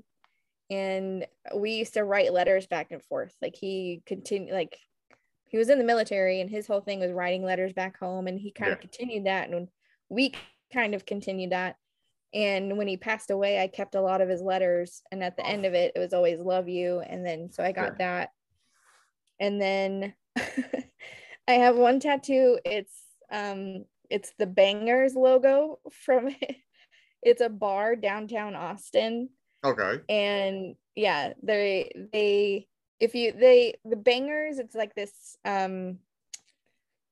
and we used to write letters back and forth. Like he continued like he was in the military and his whole thing was writing letters back home and he kind of continued that and we kind of continued that. And when he passed away i kept a lot of his letters and at the end of it it was always love you and then so i got that. And then i have one tattoo. It's um it's the bangers logo from it's a bar downtown austin Okay. and yeah they they if you they the bangers it's like this um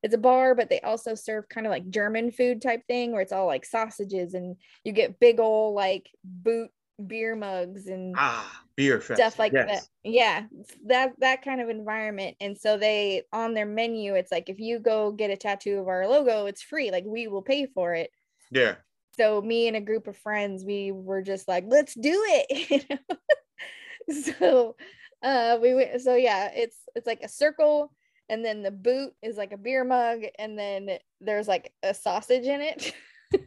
it's a bar but they also serve kind of like german food type thing where it's all like sausages and you get big old like boot beer mugs and Ah, beer fest. stuff like yes. that yeah that that kind of environment and so they on their menu it's like if you go get a tattoo of our logo it's free like we will pay for it Yeah. So me and a group of friends we were just like let's do it. You know? so uh we went so yeah it's it's like a circle and then the boot is like a beer mug and then there's like a sausage in it.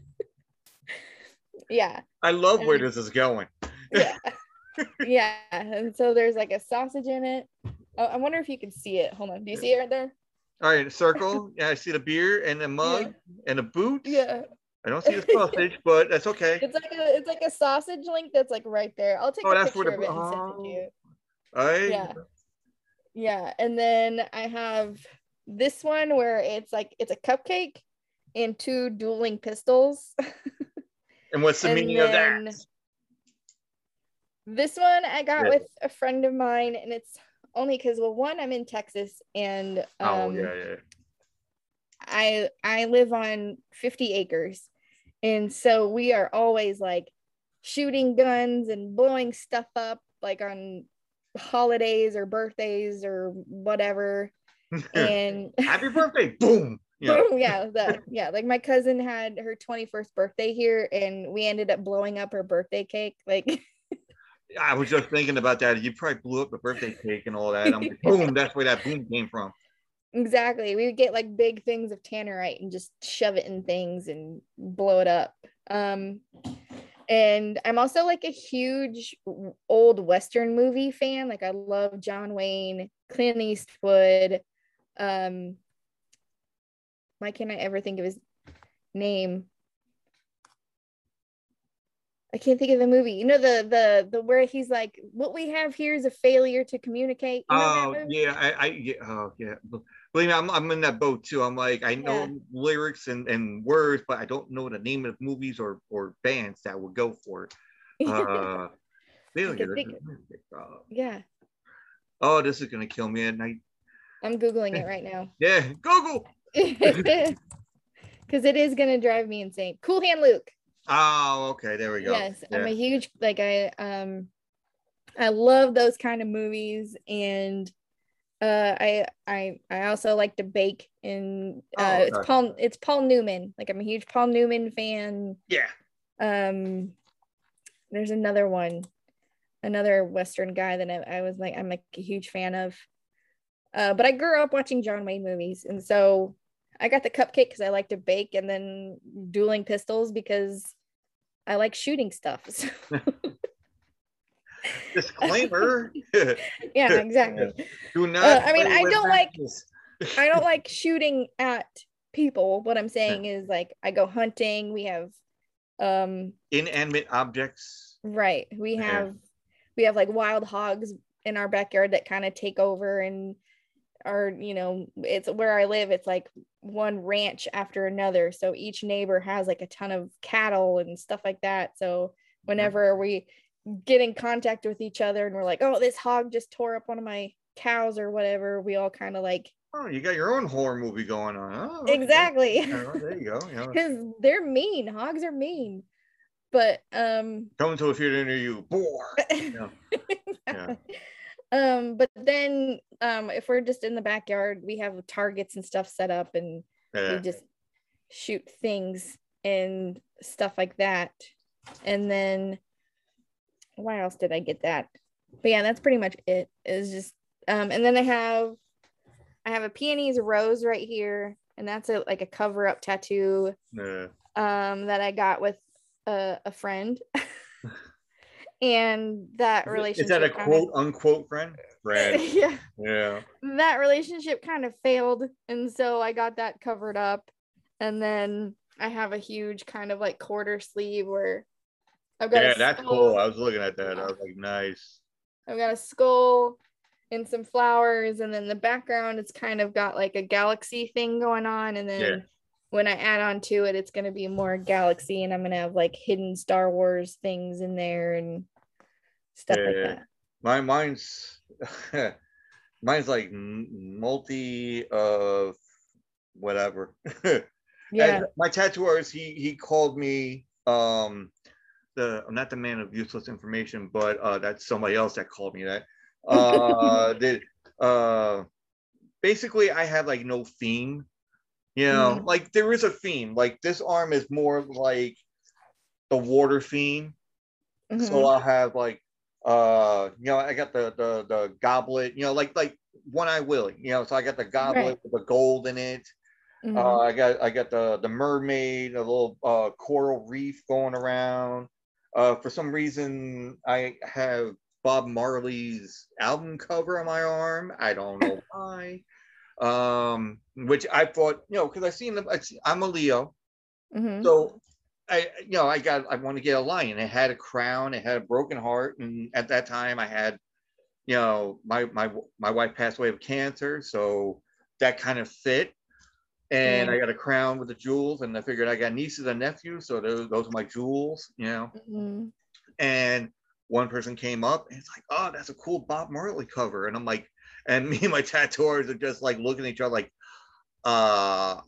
Yeah. I love where And- this is going. yeah. Yeah and so there's like a sausage in it. Oh, i wonder if you can see it. Hold on. Do you see it right there? All right, circle. Yeah, I see the beer and the mug and the boot. Yeah I don't see the sausage, but that's okay. it's like a it's like a sausage link that's like right there i'll take Oh, a that's picture where of it and send it to you All right. yeah yeah and then i have this one where it's like it's a cupcake and two dueling pistols And what's the And meaning of that? this one i got Yeah. with a friend of mine and it's only because well one i'm in texas and um oh yeah, yeah. I I live on 50 acres. And so we are always like shooting guns and blowing stuff up like on holidays or birthdays or whatever. And Happy birthday! Boom. Yeah. boom, yeah, yeah, like my cousin had her 21st birthday here and we ended up blowing up her birthday cake. Like I was just thinking about that. You probably blew up the birthday cake and all that. I'm like, boom, that's where that boom came from. Exactly. We would get like big things of tannerite and just shove it in things and blow it up. Um and I'm also like a huge old western movie fan. Like I love John Wayne, Clint Eastwood. Um why can't I ever think of his name? I can't think of the movie. You know the the the where he's like, what we have here is a failure to communicate. You know Oh yeah, I, I yeah, oh yeah. Believe me, I'm, I'm in that boat too. I'm like, I know Yeah. lyrics and, and words, but I don't know the name of movies or, or bands that would go for it. Uh, failure. Uh, yeah, oh, this is gonna kill me at night. I'm googling it right now Yeah, Google. because it is gonna drive me insane. Cool Hand Luke. Oh, okay, there we go. Yes, I'm a huge like I um I love those kind of movies and uh I I I also like to bake and uh Oh, it's. Paul it's Paul Newman. Like I'm a huge Paul Newman fan. yeah. Um there's another one, another Western guy that I, I was like I'm like a huge fan of. Uh but I grew up watching John Wayne movies and so I got the cupcake because I like to bake, and then dueling pistols because I like shooting stuff. So, Disclaimer. yeah, exactly. Do not. Uh, I mean, I don't like- I don't like shooting at people. What I'm saying is like I go hunting. We have um inanimate objects. right. We Yeah. have we have like wild hogs in our backyard that kind of take over and are, you know, it's where I live, it's like one ranch after another. So each neighbor has like a ton of cattle and stuff like that. So whenever we get in contact with each other and we're like, oh, this hog just tore up one of my cows or whatever, we all kind of like Oh, you got your own horror movie going on. Oh, okay. exactly. Yeah, there you go. Because they're mean hogs are mean but um coming to a near you. Boar. Yeah. Yeah. um but then um if we're just in the backyard we have targets and stuff set up and Yeah. we just shoot things and stuff like that and then why else did i get that but yeah that's pretty much it is just um and then i have i have a peonies rose right here and that's a like a cover up tattoo Yeah. um that I got with a, a friend. and that relationship is that a quote unquote friend? Friend. yeah, Yeah. that relationship kind of failed and so I got that covered up and then I have a huge kind of like quarter sleeve where I've got Yeah, a that's skull- cool. I was looking at that. I was like, nice. I've got a skull and some flowers, and then the background it's kind of got like a galaxy thing going on, and then Yeah. When I add on to it, it's gonna be more galaxy, and I'm gonna have like hidden Star Wars things in there and stuff like that. My mine's mine's like multi of whatever. Yeah, And my tattoo artist, he he called me um the not the man of useless information, but uh that's somebody else that called me that. Uh did uh basically I have like no theme. You know, Mhm. like there is a theme. Like this arm is more like the water theme. So Mhm. I'll have like uh you know, I got the the the goblet, you know, like like one eye Willie, you know, so I got the goblet Right. with the gold in it. Mhm. Uh, I got I got the the mermaid, a little uh, coral reef going around. Uh, for some reason, I have Bob Marley's album cover on my arm. I don't know why. Um, which I thought, you know, because I seen them. I see, I'm a Leo, Mhm. so I, you know, I got I want to get a lion. It had a crown. It had a broken heart, and at that time, I had, you know, my my my wife passed away of cancer, so that kind of fit. And I got a crown with the jewels, and I figured I got nieces and nephews, so those those are my jewels, you know. Mhm. And one person came up, and it's like, oh, that's a cool Bob Marley cover, and I'm like, and me and my tattooers are just like looking at each other, like, uh,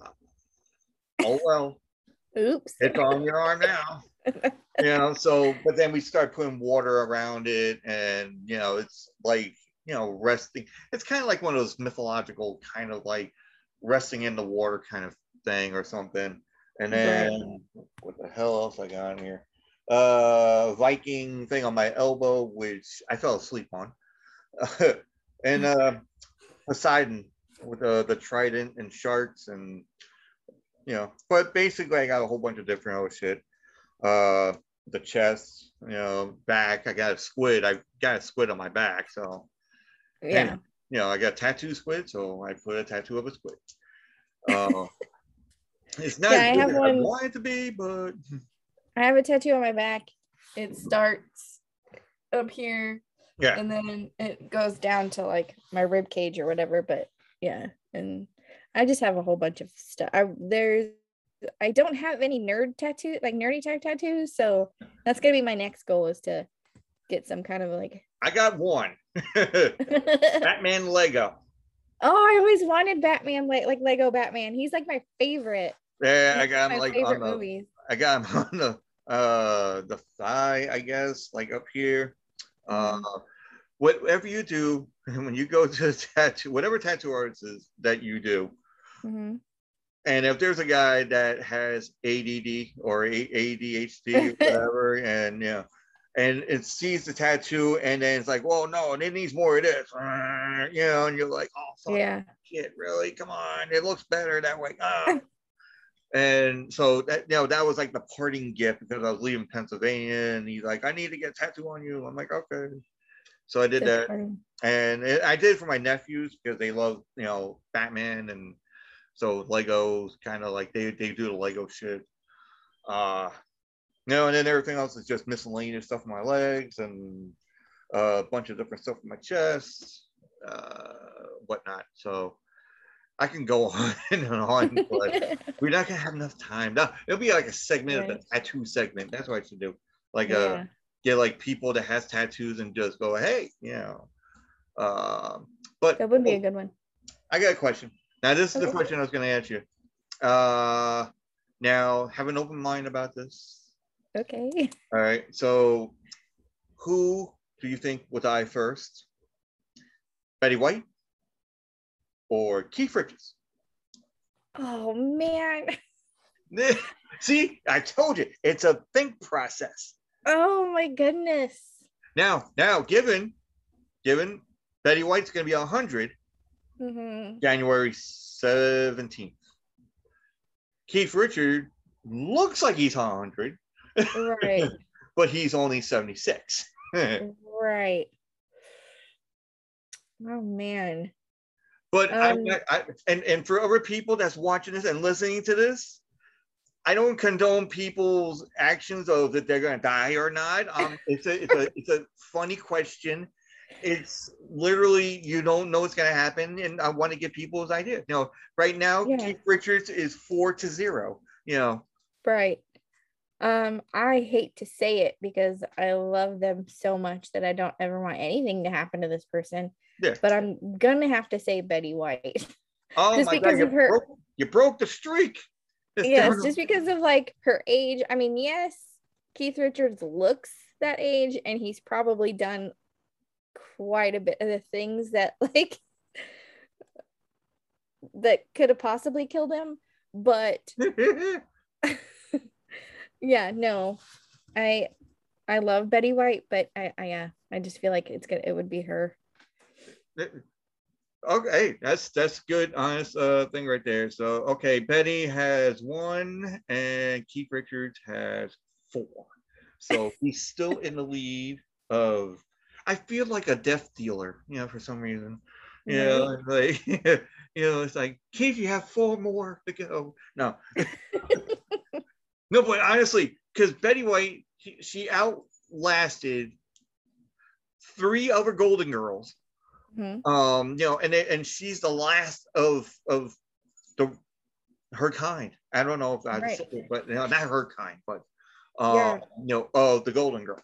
oh well Oops. it's on your arm now. you know, so but then we start putting water around it and you know, it's like, you know, resting. It's kind of like one of those mythological kind of like resting in the water kind of thing or something. And then what the hell else I got in here? Uh Viking thing on my elbow, which I fell asleep on. and uh Poseidon with the the trident and sharks and you know, but basically I got a whole bunch of different other shit. Uh the chest, you know, back. I got a squid. I got a squid on my back, so yeah. and, you know, I got tattoo squid, so I put a tattoo of a squid. Uh, it's not Yeah, I have as I want it to be, but I have a tattoo on my back. It starts up here yeah, and then it goes down to like my rib cage or whatever but yeah and i just have a whole bunch of stuff I, there's i don't have any nerd tattoo like nerdy type tattoos so that's gonna be my next goal is to get some kind of like I got one. Batman Lego. Oh, I always wanted batman like like lego batman he's like my favorite Yeah, I got him like on the movies I got him on the uh the thigh, I guess, like up here. Uh whatever you do, when you go to tattoo, whatever tattoo artist is that you do, Mhm. and if there's a guy that has ADD or ADHD, whatever, and yeah, and it sees the tattoo, and then it's like, well, no, and it needs more of this, you know, and you're like, oh, fuck. yeah shit, really? Come on, it looks better that way. Ah. And so that you know that was like the parting gift because I was leaving Pennsylvania, and he's like, I need to get a tattoo on you. I'm like, okay. So I did that, and it, I did it for my nephews because they love you know Batman, and so Legos kind of like they they do the Lego shit. Uh, you know, and then everything else is just miscellaneous stuff on my legs and a bunch of different stuff on my chest, uh, whatnot. So I can go on and on, but we're not gonna have enough time. No, it'll be like a segment Right. of the tattoo segment. That's what I should do. Like Yeah. uh get like people that has tattoos and just go, hey, you know. Um, but That would be a good one. I got a question. Now this is the question I was gonna ask you. Uh now have an open mind about this. Okay. All right. So, who do you think would die first? Betty White or Keith Richards? Oh man. See, I told you it's a think process. Oh my goodness. Now, now, given, given Betty White's going to be hundred hmm January seventeenth. Keith Richard looks like he's hundred, Right. but he's only seventy six. right. Oh man. But Um, not, I, and and for other people that's watching this and listening to this, I don't condone people's actions of that they're going to die or not. Um, it's a it's a it's a funny question. It's literally you don't know what's going to happen, and I want to give people's idea. You know, right now Yeah. Keith Richards is four to zero. You know, Right. Um, I hate to say it because I love them so much that I don't ever want anything to happen to this person. Yeah. But I'm gonna have to say Betty White. oh Just my because god, you of her- broke, you broke the streak. It's yes, to- just because of like her age. I mean, yes, Keith Richards looks that age, and he's probably done quite a bit of the things that like that could have possibly killed him. But yeah, no, I I love Betty White, but I I yeah, I just feel like it's gonna it would be her. Okay, that's that's good, honest uh thing right there. So okay, Betty has one and Keith Richards has four. So he's still in the lead of I feel like a death dealer, you know, for some reason. You know, like you know, it's like Keith, you have four more to go. No. no, but honestly, because Betty White, she, she outlasted three other Golden Girls Mhm. um you know and they, and she's the last of of the her kind i don't know if i Right. it, but you know, not her kind but uh Yeah. you know of the golden girls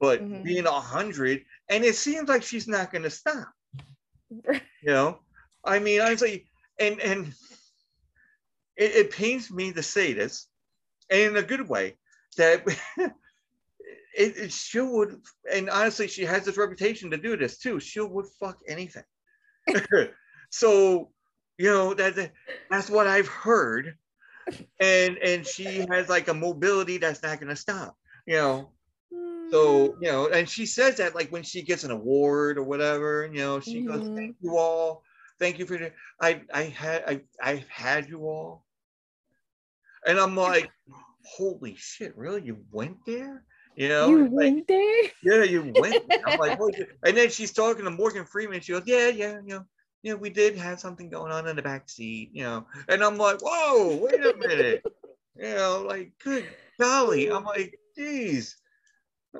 but Mhm. being a hundred and it seems like she's not going to stop you know i mean honestly and and it, it pains me to say this and in a good way that it, it she would and honestly she has this reputation to do this too. She would fuck anything. So you know that that- that's what i've heard. And and she has like a mobility that's not going to stop you know? So you know and she says that like when she gets an award or whatever you know she goes Mhm. thank you all. Thank you for i i had i i've had you all and i'm like holy shit really you went there you know you It's like, went there? yeah you went there. i'm like and then she's talking to morgan freeman she goes yeah yeah you know yeah, we did have something going on in the back seat, you know. And I'm like, whoa, wait a minute. you know, like, good golly. I'm like, geez.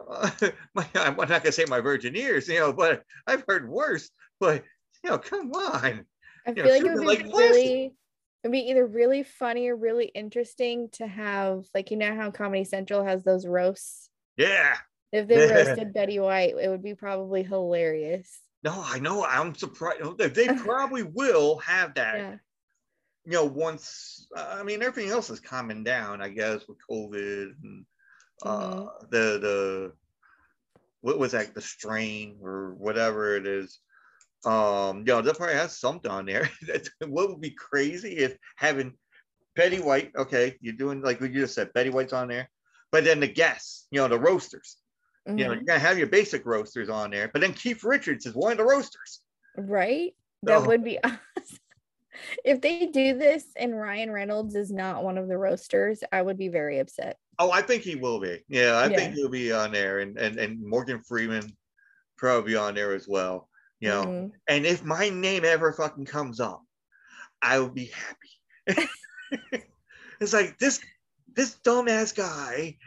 my, I'm not gonna say my virgin ears, you know, but I've heard worse. But you know, come on. I you know, feel like it would be like really it'd be either really funny or really interesting to have like you know how Comedy Central has those roasts. Yeah. If they roasted Betty White, it would be probably hilarious. No, I know. I'm surprised. They they probably will have that. Yeah. You know, once I mean everything else is calming down, I guess, with COVID and uh, Mm-hmm. the the what was that the strain or whatever it is. Um, know, that probably has something on there. What would be crazy if having Betty White, okay, you're doing like what you just said, Betty White's on there, but then the guests, you know, the roasters, you know, you're gonna have your basic roasters on there, but then Keith Richards is one of the roasters. Right? That would be awesome. if they do this and Ryan Reynolds is not one of the roasters, I would be very upset. Oh, I think he will be. Yeah, I Yeah. think he'll be on there, and and and Morgan Freeman probably on there as well. You know, Mhm. and if my name ever fucking comes up, I will be happy. it's like this this dumbass guy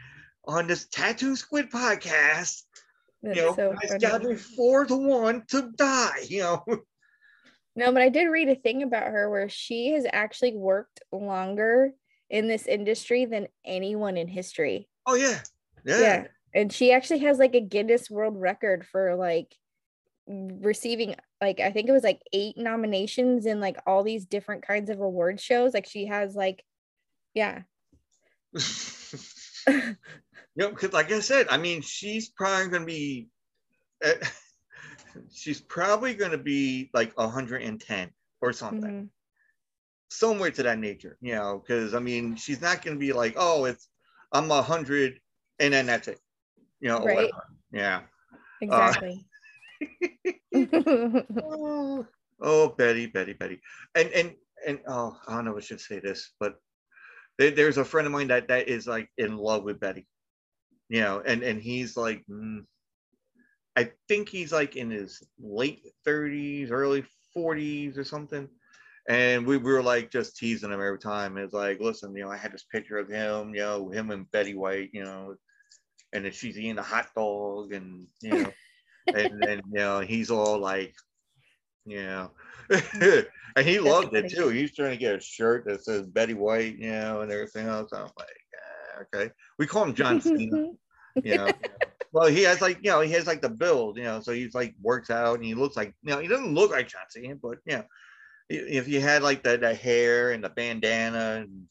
on this Tattoo Squid podcast. That's you know, so has got me four to one to die. You know, No, but I did read a thing about her where she has actually worked longer in this industry than anyone in history. oh yeah, yeah, Yeah. And she actually has like a Guinness World Record for like receiving like I think it was like eight nominations in like all these different kinds of award shows. Like she has like yeah. you know, because like I said, I mean, she's probably going to be, uh, she's probably going to be like 110 or something, Mhm. somewhere to that nature, you know, because I mean, she's not going to be like, oh, it's, I'm a 100 and then that's it, you know, Right. whatever. Yeah. Exactly. Oh, oh, Betty, Betty, Betty. And, and, and, oh, I don't know I should say this, but there, there's a friend of mine that, that is like in love with Betty, you know, and, and he's like, mm, I think he's like in his late 30s, early 40s or something. And we, we were like just teasing him every time. It's like, listen, you know, I had this picture of him, you know, him and Betty White, you know, and then she's eating a hot dog and, you know, and then, you know, he's all like, you know, and he loved it too. He's trying to get a shirt that says Betty White, you know, and everything else. I'm like, "Ah, okay. We call him John Cena you know. well, he has like, you know, he has like the build, you know, so he's like works out and he looks like, you know, he doesn't look like John Cena, but you know, if you had like the, the hair and the bandana and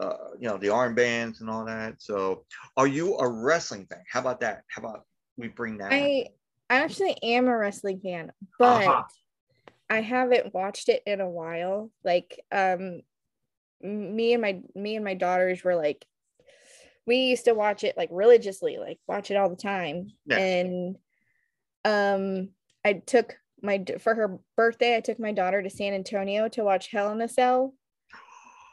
uh, you know, the armbands and all that. So, are you a wrestling fan? How about that? How about we bring that? I I actually am a wrestling fan, but Uh-huh. I haven't watched it in a while. Like um me and my me and my daughters were like we used to watch it like religiously, like watch it all the time. Yeah. And um I took my for her birthday, I took my daughter to San Antonio to watch Hell in a Cell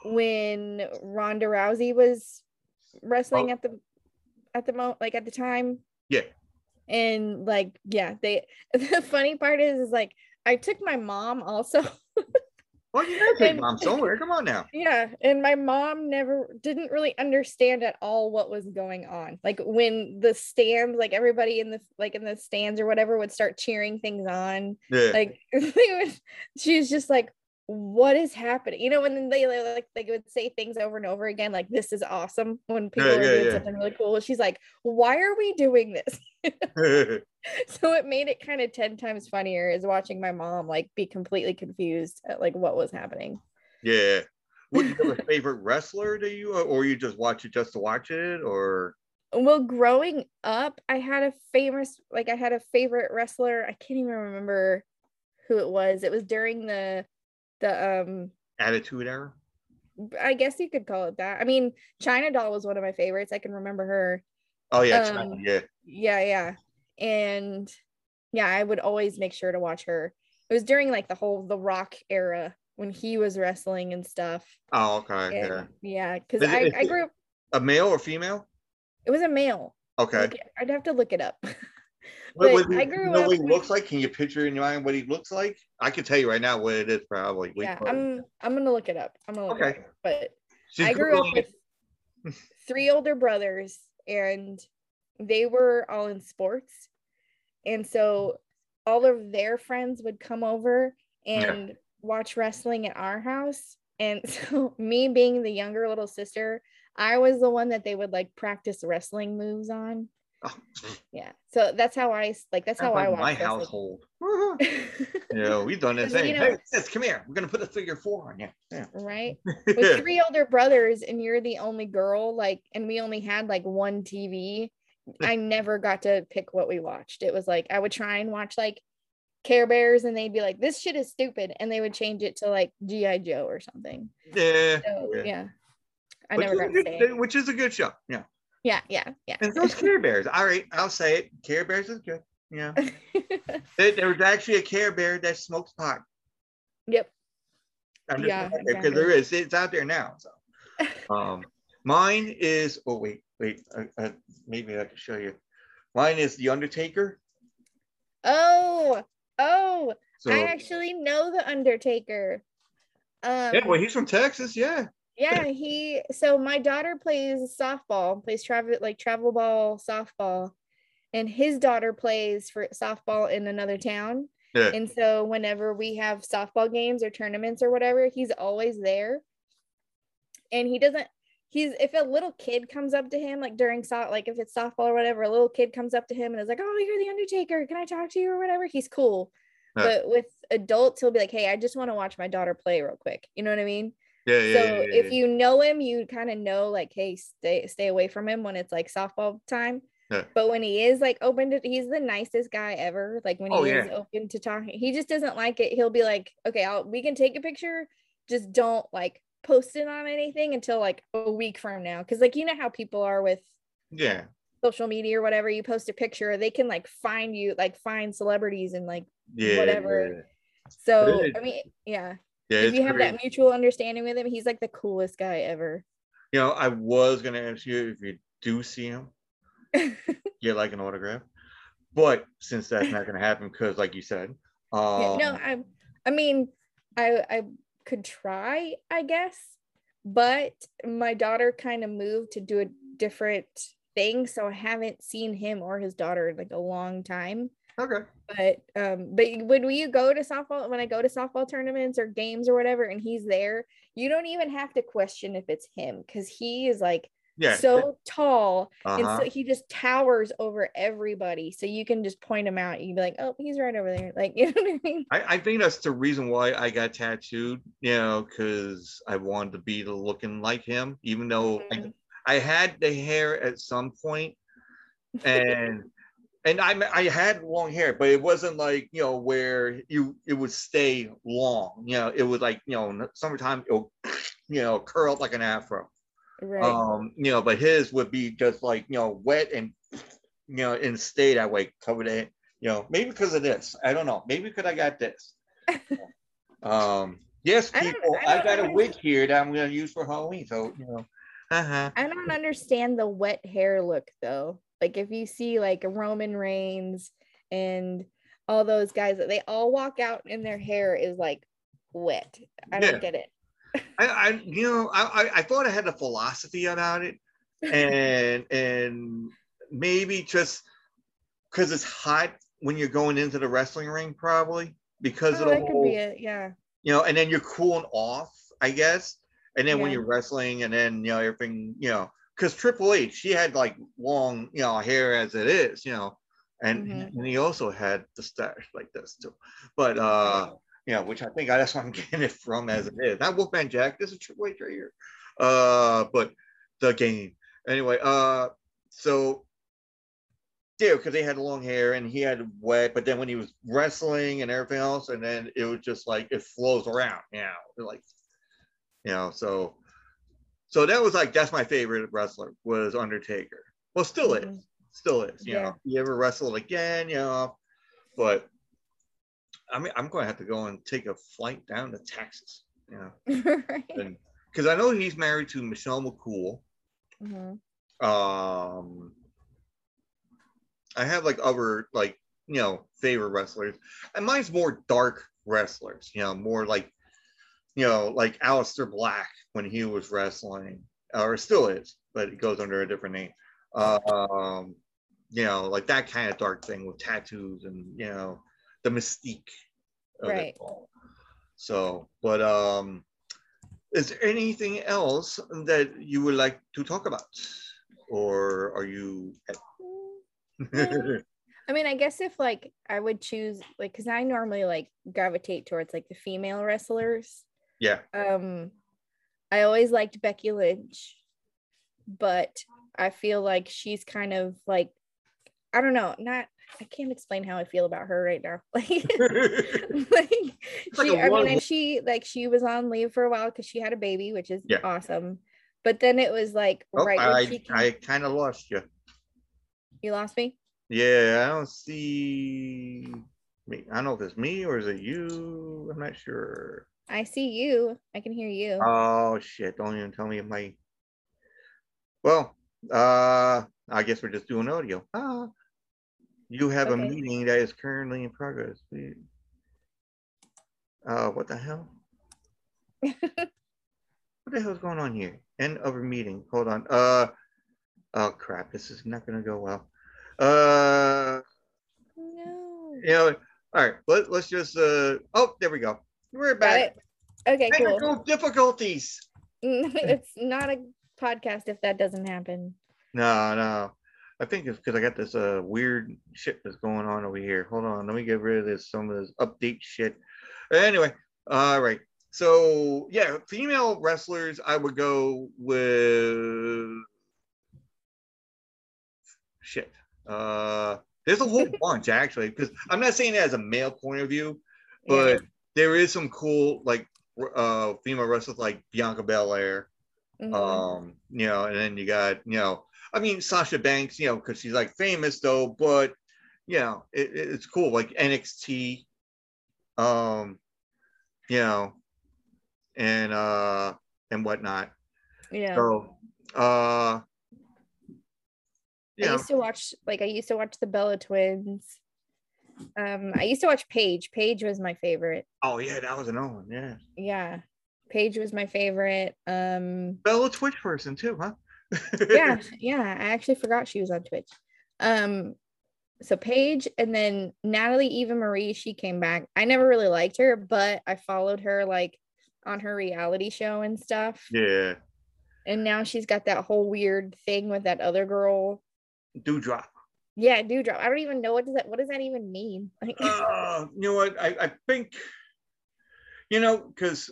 when Ronda Rousey was wrestling Oh. at the at the moment like at the time Yeah. And like yeah they the funny part is is like i took my mom also Well, you gotta take and- mom somewhere. Come on now. yeah and my mom never didn't really understand at all what was going on like when the stands like everybody in the like in the stands or whatever would start cheering things on Yeah. like they would, she was just like what is happening you know when they like they would say things over and over again like this is awesome when people Yeah, are yeah, doing yeah. something really cool she's like why are we doing this so it made it kind of 10 times funnier is watching my mom like be completely confused at like what was happening yeah. Would you have a favorite wrestler do you, or you just watch it just to watch it, or well growing up i had a famous like i had a favorite wrestler i can't even remember who it was it was during the the um Attitude Era? i guess you could call it that i mean china doll was one of my favorites i can remember her Oh yeah, Um, Chyna, yeah. yeah yeah and yeah i would always make sure to watch her it was during like the whole the rock era when he was wrestling and stuff Oh okay, yeah. and yeah because I, I grew up A male or female? it was a male Okay. Like, i'd have to look it up What- what- I grew know up what he with- looks like? Can you picture in your mind what he looks like? I can tell you right now what it is, probably. Yeah i'm i'm gonna look it up i'm gonna look Okay. it up but She's i grew up with three older brothers and they were all in sports and so all of their friends would come over Yeah. and watch wrestling at our house and so me being the younger little sister i was the one that they would like practice wrestling moves on Oh, yeah so that's how I like that's how i watch my household. yeah, we've done this. Because, you know- hey, sis, come here. We're gonna put a figure four on you. Yeah. right with three older brothers and you're the only girl like and we only had like one tv i never got to pick what we watched it was like i would try and watch like care bears and they'd be like this shit is stupid and they would change it to like gi joe or something yeah. so yeah. yeah i Which never got to good-. Which is a good show. Yeah. Yeah yeah yeah And those Care Bears. All right, I'll say it. Care Bears is good. Yeah. there, was actually a Care Bear that smokes pot. yep I'm Yeah, because there is. It's out there now. So, um, mine is. Oh wait, wait. Uh, uh, maybe I can show you. Mine is the Undertaker. Oh, oh, So I actually know the Undertaker. Um, yeah, well, he's from Texas. Yeah. Yeah, he. So my daughter plays softball, plays travel like travel ball softball, and his daughter plays for softball in another town. Yeah. And so whenever we have softball games or tournaments or whatever, he's always there. And he doesn't he's if a little kid comes up to him like during so like if it's softball or whatever, a little kid comes up to him and is like, "Oh, you're the Undertaker. Can I talk to you or whatever?" He's cool. Yeah. But with adults, he'll be like, "Hey, I just want to watch my daughter play real quick." You know what I mean? Yeah. Yeah. so yeah, if you know him, you kind of know like, "Hey, stay stay away from him when it's like softball time." But when he is like open to, he's the nicest guy ever. Like when oh, he Oh, is yeah. open to talking, he just doesn't like it. He'll be like, okay, I'll, we can take a picture, just don't like post it on anything until like a week from now. Cause like, you know how people are with yeah. social media or whatever, you post a picture, they can like find you, like find celebrities and like, Yeah. Whatever. Yeah. so, I mean, yeah. Yeah if you have great. that mutual understanding with him, he's like the coolest guy ever. You know, I was gonna ask you if you do see him, get like an autograph, but since that's not gonna happen, because like you said, um, Yeah, no, I I mean, I I could try, I guess, but my daughter kind of moved to do a different thing, so I haven't seen him or his daughter in like a long time. Okay, But um, but when we go to softball, when I go to softball tournaments or games or whatever, and he's there, you don't even have to question if it's him because he is like yeah, so tall and uh-huh. so he just towers over everybody. So you can just point him out. You can be like, oh, he's right over there. Like, you know what I mean? I, I think that's the reason why I got tattooed, you know, because I wanted to be the looking like him, even though Mhm. I, I had the hair at some point, and and I I had long hair, but it wasn't like you know where you it would stay long, you know, it was like you know summertime it'll you know curl up like an afro, Right. um, you know, but his would be just like you know wet and you know and stay that way, covered it, you know, maybe because of this, I don't know, maybe because I got this. um, yes, I people, I I, don't got a wig here that I'm gonna use for Halloween, so you know, uh-huh. I don't understand the wet hair look though. Like if you see like Roman Reigns and all those guys that they all walk out and their hair is like wet. I don't get it. I, I you know I, I I thought I had a philosophy about it and and maybe just because it's hot when you're going into the wrestling ring probably because Oh, of the that could be it. Yeah. you know and then you're cooling off I guess and then when you're wrestling and then you know everything you know because Triple H she had like long you know hair as it is you know and, Mhm. and he also had the stash like this too but uh you know, which I think that's where I'm getting it from as it is. Not Wolfman Jack, this is Triple H right here. Uh, but the game. Anyway, uh, so yeah, because they had long hair and he had wet, but then when he was wrestling and everything else, and then it was just like it flows around, you know, like you know, so so that was like that's my favorite wrestler was Undertaker. Well, still is, Mhm. still is. You Yeah. know, you ever wrestled again, you know, but I mean, I'm going to have to go and take a flight down to Texas, you know, Right. because I know he's married to Michelle McCool. Mhm. Um, I have like other like you know favorite wrestlers, and mine's more dark wrestlers. You know, more like you know like Aleister Black when he was wrestling, or still is, but it goes under a different name. Um, you know, like that kind of dark thing with tattoos and you know the mystique of Right. it all. So, but um, is there anything else that you would like to talk about, or are you? I mean, I guess if like I would choose like because I normally like gravitate towards like the female wrestlers. Yeah, Um, I always liked Becky Lynch, but I feel like she's kind of like I don't know, not I can't explain how I feel about her right now. Like, like, she, I mean, and she like she was on leave for a while because she had a baby, which is Yeah. awesome. But then it was like oh, right when she I I kind of lost you. you lost me. Yeah, I don't see me. I don't know if it's me or is it you. I'm not sure. I see you. I can hear you. Oh shit! Don't even tell me if my. Well, uh, I guess we're just doing audio. Ah, you have a meeting that is currently in progress. Uh, what the hell? what the hell's going on here? End of a meeting. Hold on. Uh, oh crap! This is not gonna go well. Uh, no. you know, all right. Let, let's just. Uh, oh, there we go. We're back. Okay, cool. Difficulties. it's not a podcast if that doesn't happen. No, no. I think it's because I got this uh weird shit that's going on over here. Hold on, let me get rid of this some of this update shit. Anyway, all right. So yeah, female wrestlers, I would go with shit. Uh, there's a whole bunch actually, because I'm not saying it as a male point of view, but there is some cool like uh female wrestlers like Bianca Belair. Mhm. Um, you know, and then you got, you know, I mean Sasha Banks, you know, because she's like famous though, but you know, it, it- it's cool, like NXT, um, you know, and uh and whatnot. yeah. So uh I used to watch like I used to watch the Bella twins. Um, I used to watch Paige. Paige was my favorite. oh yeah, that was another one, yeah. Yeah. Paige was my favorite. Um Bella Twitch person too, huh? yeah, yeah. I actually forgot she was on Twitch. Um so Paige and then Natalie Eva Marie, she came back. I never really liked her, but I followed her like on her reality show and stuff. yeah. And now she's got that whole weird thing with that other girl. Doudrop. Yeah, Doudrop. I don't even know what does that what does that even mean? Like, uh, you know what? I, I think, you know, because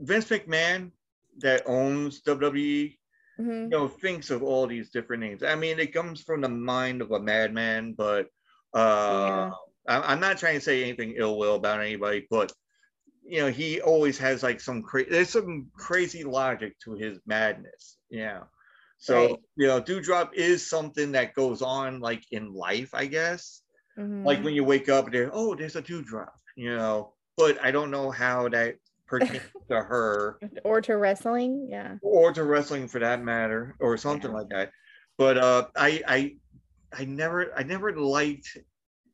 Vince McMahon that owns WWE, mhm. you know, thinks of all these different names. I mean, it comes from the mind of a madman, but uh, I, I'm not trying to say anything ill will about anybody, but you know, he always has like some crazy. There's some crazy logic to his madness. Yeah. So Right. you know, Dewdrop is something that goes on like in life, I guess Mhm. like when you wake up and there oh there's a dewdrop you know but i don't know how that pertains to her or to wrestling. Yeah. or to wrestling for that matter or something Yeah. like that but uh i i i never i never liked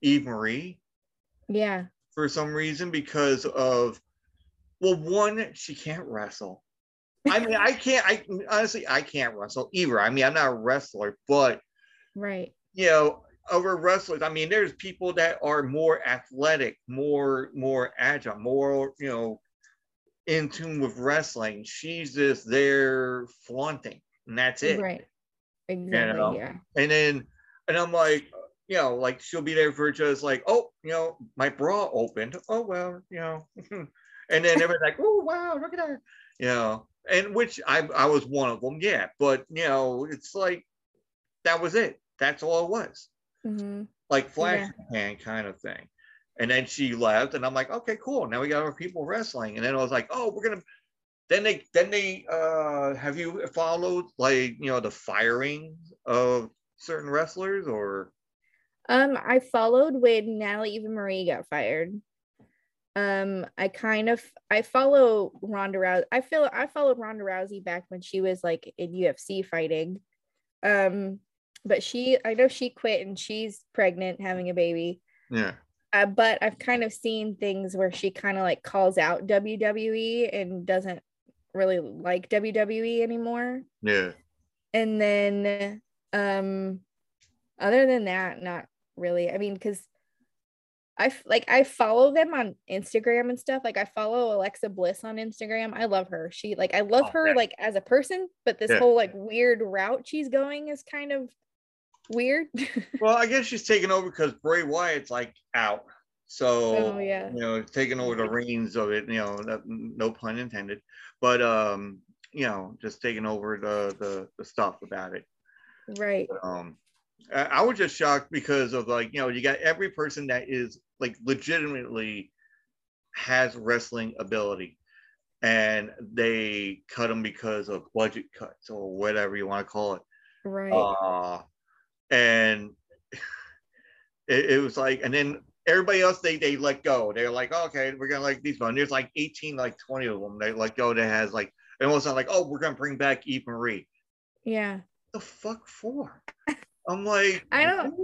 eve marie Yeah. for some reason because of well one she can't wrestle i mean i can't i honestly i can't wrestle either i mean i'm not a wrestler but Right. you know over wrestlers i mean there's people that are more athletic more more agile more you know in tune with wrestling she's just there flaunting and that's it Right. Exactly. know? Yeah. and then and i'm like you know like she'll be there for just like oh you know my bra opened oh well you know and then everybody's like oh wow look at that you know and which i i was one of them yeah but you know it's like that was it that's all it was hmm like flash pan kind of thing. And then she left, and I'm like, okay, cool. Now we got our people wrestling. And then I was like, oh, we're gonna. Then they then they uh have you followed like you know the firing of certain wrestlers or Um, I followed when Natalie Eva Marie got fired. Um, I kind of I follow Ronda Rousey. I feel I followed Ronda Rousey back when she was like in UFC fighting. Um, but she I know she quit and she's pregnant, having a baby. yeah Uh, but I've kind of seen things where she kind of like calls out WWE and doesn't really like WWE anymore. yeah And then um other than that, not really. I mean, because I like I follow them on Instagram and stuff. Like I follow Alexa Bliss on Instagram. I love her. She like I love Oh, her yeah. like as a person, but this Yeah. whole like weird route she's going is kind of weird. well i guess she's taking over because bray wyatt's like out so Oh, yeah. you know taking over the reins of it you know that, no pun intended but um you know just taking over the the, the stuff about it right. um I, I was just shocked because of like you know you got every person that is like legitimately has wrestling ability and they cut them because of budget cuts or whatever you want to call it Right. uh and it, it was like and then everybody else they they let go. They're like, okay, we're gonna like these one. There's like 18, like 20 of them they let go that has like it was not like, oh, we're gonna bring back Eve Marie. Yeah. The fuck for? I'm like, I don't-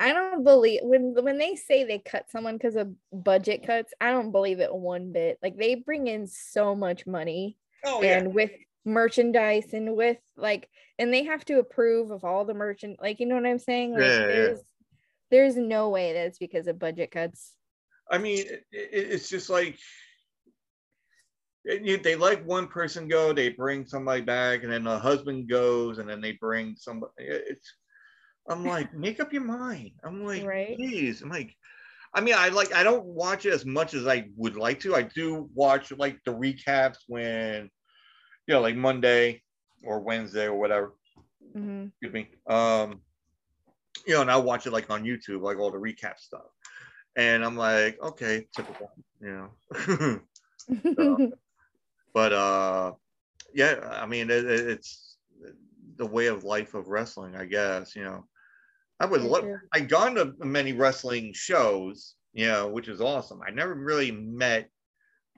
I don't believe when when they say they cut someone because of budget cuts, I don't believe it one bit. Like they bring in so much money Oh yeah. and with merchandise and with like and they have to approve of all the merchant like you know what I'm saying? Like Yeah, yeah, yeah. there's there's no way that it's because of budget cuts. I mean, it, it- it's just like they let one person go, they bring somebody back, and then the husband goes, and then they bring somebody. It's, I'm like, make up your mind. I'm like, Right. please. I'm like, I mean, I like, I don't watch it as much as I would like to. I do watch like the recaps when, you know, like Monday or Wednesday or whatever. Mhm. Excuse me. Um, you know, and I watch it like on YouTube, like all the recap stuff. And I'm like, okay, typical, you know. So, but uh yeah, I mean it, it- it's the way of life of wrestling, I guess, you know. I would love. I've gone to many wrestling shows, you know, which is awesome. I never really met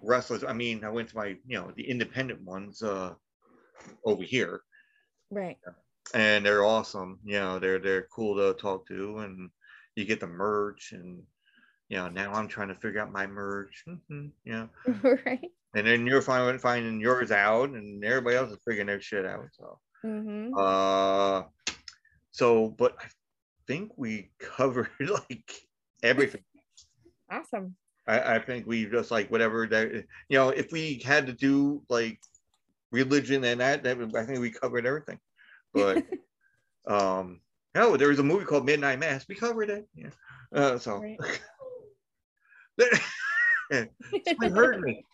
wrestlers. I mean, I went to my, you know, the independent ones uh over here right. and they're awesome. You know, they're they're cool to talk to, and you get the merch, and you know, now I'm trying to figure out my merch. mhm, you right. And then you're finding finding yours out, and everybody else is figuring their shit out. So, hmm uh, so, but I think we covered like everything. Awesome. I, I think we just like whatever that you know, if we had to do like religion and that, that I think we covered everything. But um no, there was a movie called Midnight Mass. We covered it. Yeah. Uh, so Right. it hurt me.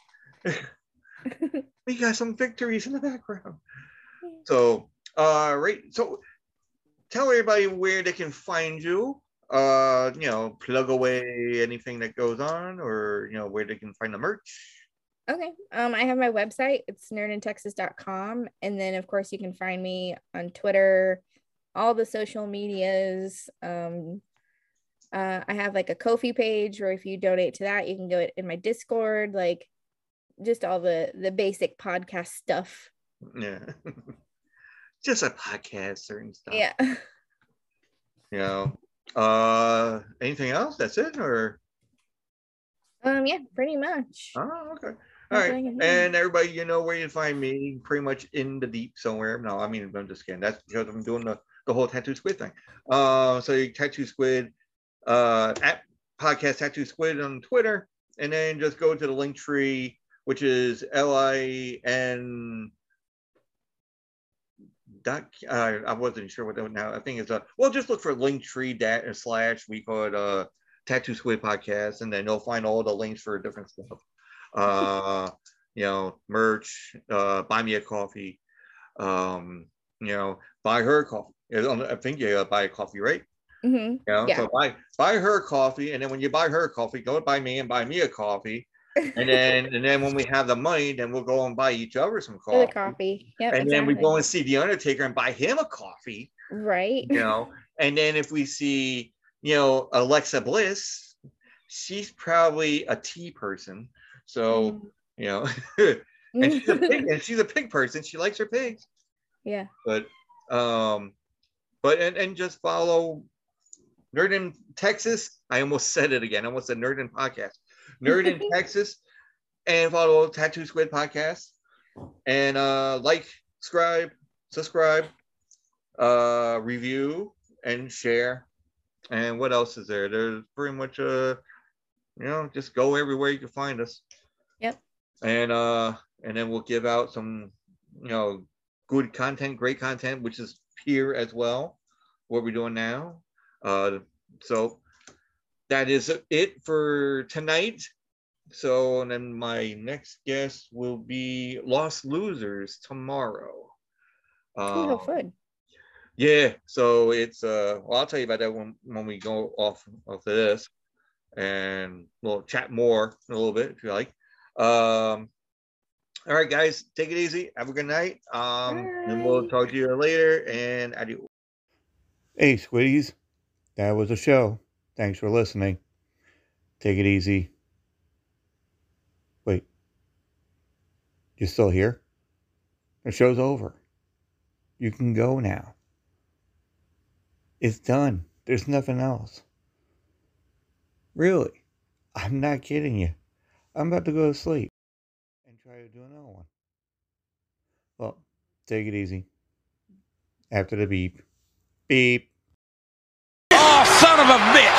We got some victories in the background. So uh right. So tell everybody where they can find you. Uh, you know, plug away anything that goes on, or you know, where they can find the merch. Okay. Um, I have my website. It's nerdintexas.com. And then of course you can find me on Twitter, all the social medias. Um, uh, I have like a Ko-fi page where if you donate to that, you can go in my Discord, like just all the the basic podcast stuff. Yeah. Just a podcast, certain stuff. Yeah. You know. Uh anything else? That's it or Um, yeah, pretty much. oh okay. All right. Nothing in here. And everybody, you know where you find me pretty much in the deep somewhere. No, I mean I'm just kidding. That's because I'm doing the, the whole tattoo squid thing. Uh so you tattoo squid uh at podcast tattoo squid on Twitter, and then just go to the link tree, which is L-I-N dot uh, I wasn't sure what that now. I think it's a well just look for linktree dat slash we call it uh tattoo squid podcast and then you'll find all the links for different stuff. Uh you know, merch, uh buy me a coffee, um, you know, buy her coffee. I think you uh, buy a coffee, right? hmm You know, Yeah. so buy buy her coffee, and then when you buy her coffee, go buy me and buy me a coffee, and then and then when we have the money, then we'll go and buy each other some For the coffee, coffee. Yep. and then we go and see the Undertaker and buy him a coffee, right. you know, and then if we see you know Alexa Bliss, she's probably a tea person, so you know, and she's a pig, and she's a pig person. She likes her pigs yeah. but um but and, and just follow nerd in texas i almost said it again i almost said nerd in podcast nerd in texas and follow tattoo squid podcast and uh like subscribe subscribe uh review and share. And what else is there? There's pretty much uh you know just go everywhere you can find us. Yep. and uh and then we'll give out some you know good content great content which is here as well what we're doing now. Uh so that is it for tonight so and then my next guest will be lost losers tomorrow Ooh, how Um, fun. yeah, so it's uh well I'll tell you about that when when we go off of this and we'll chat more in a little bit if you like. Um all right guys, take it easy. Have a good night. Um and we'll talk to you later and adios. Hey squiddies, that was a show. Thanks for listening. Take it easy. Wait. You're still here? The show's over. You can go now. It's done. There's nothing else. Really? I'm not kidding you. I'm about to go to sleep and try to do another one. Well, take it easy. After the beep. Beep. Oh, son of a bitch!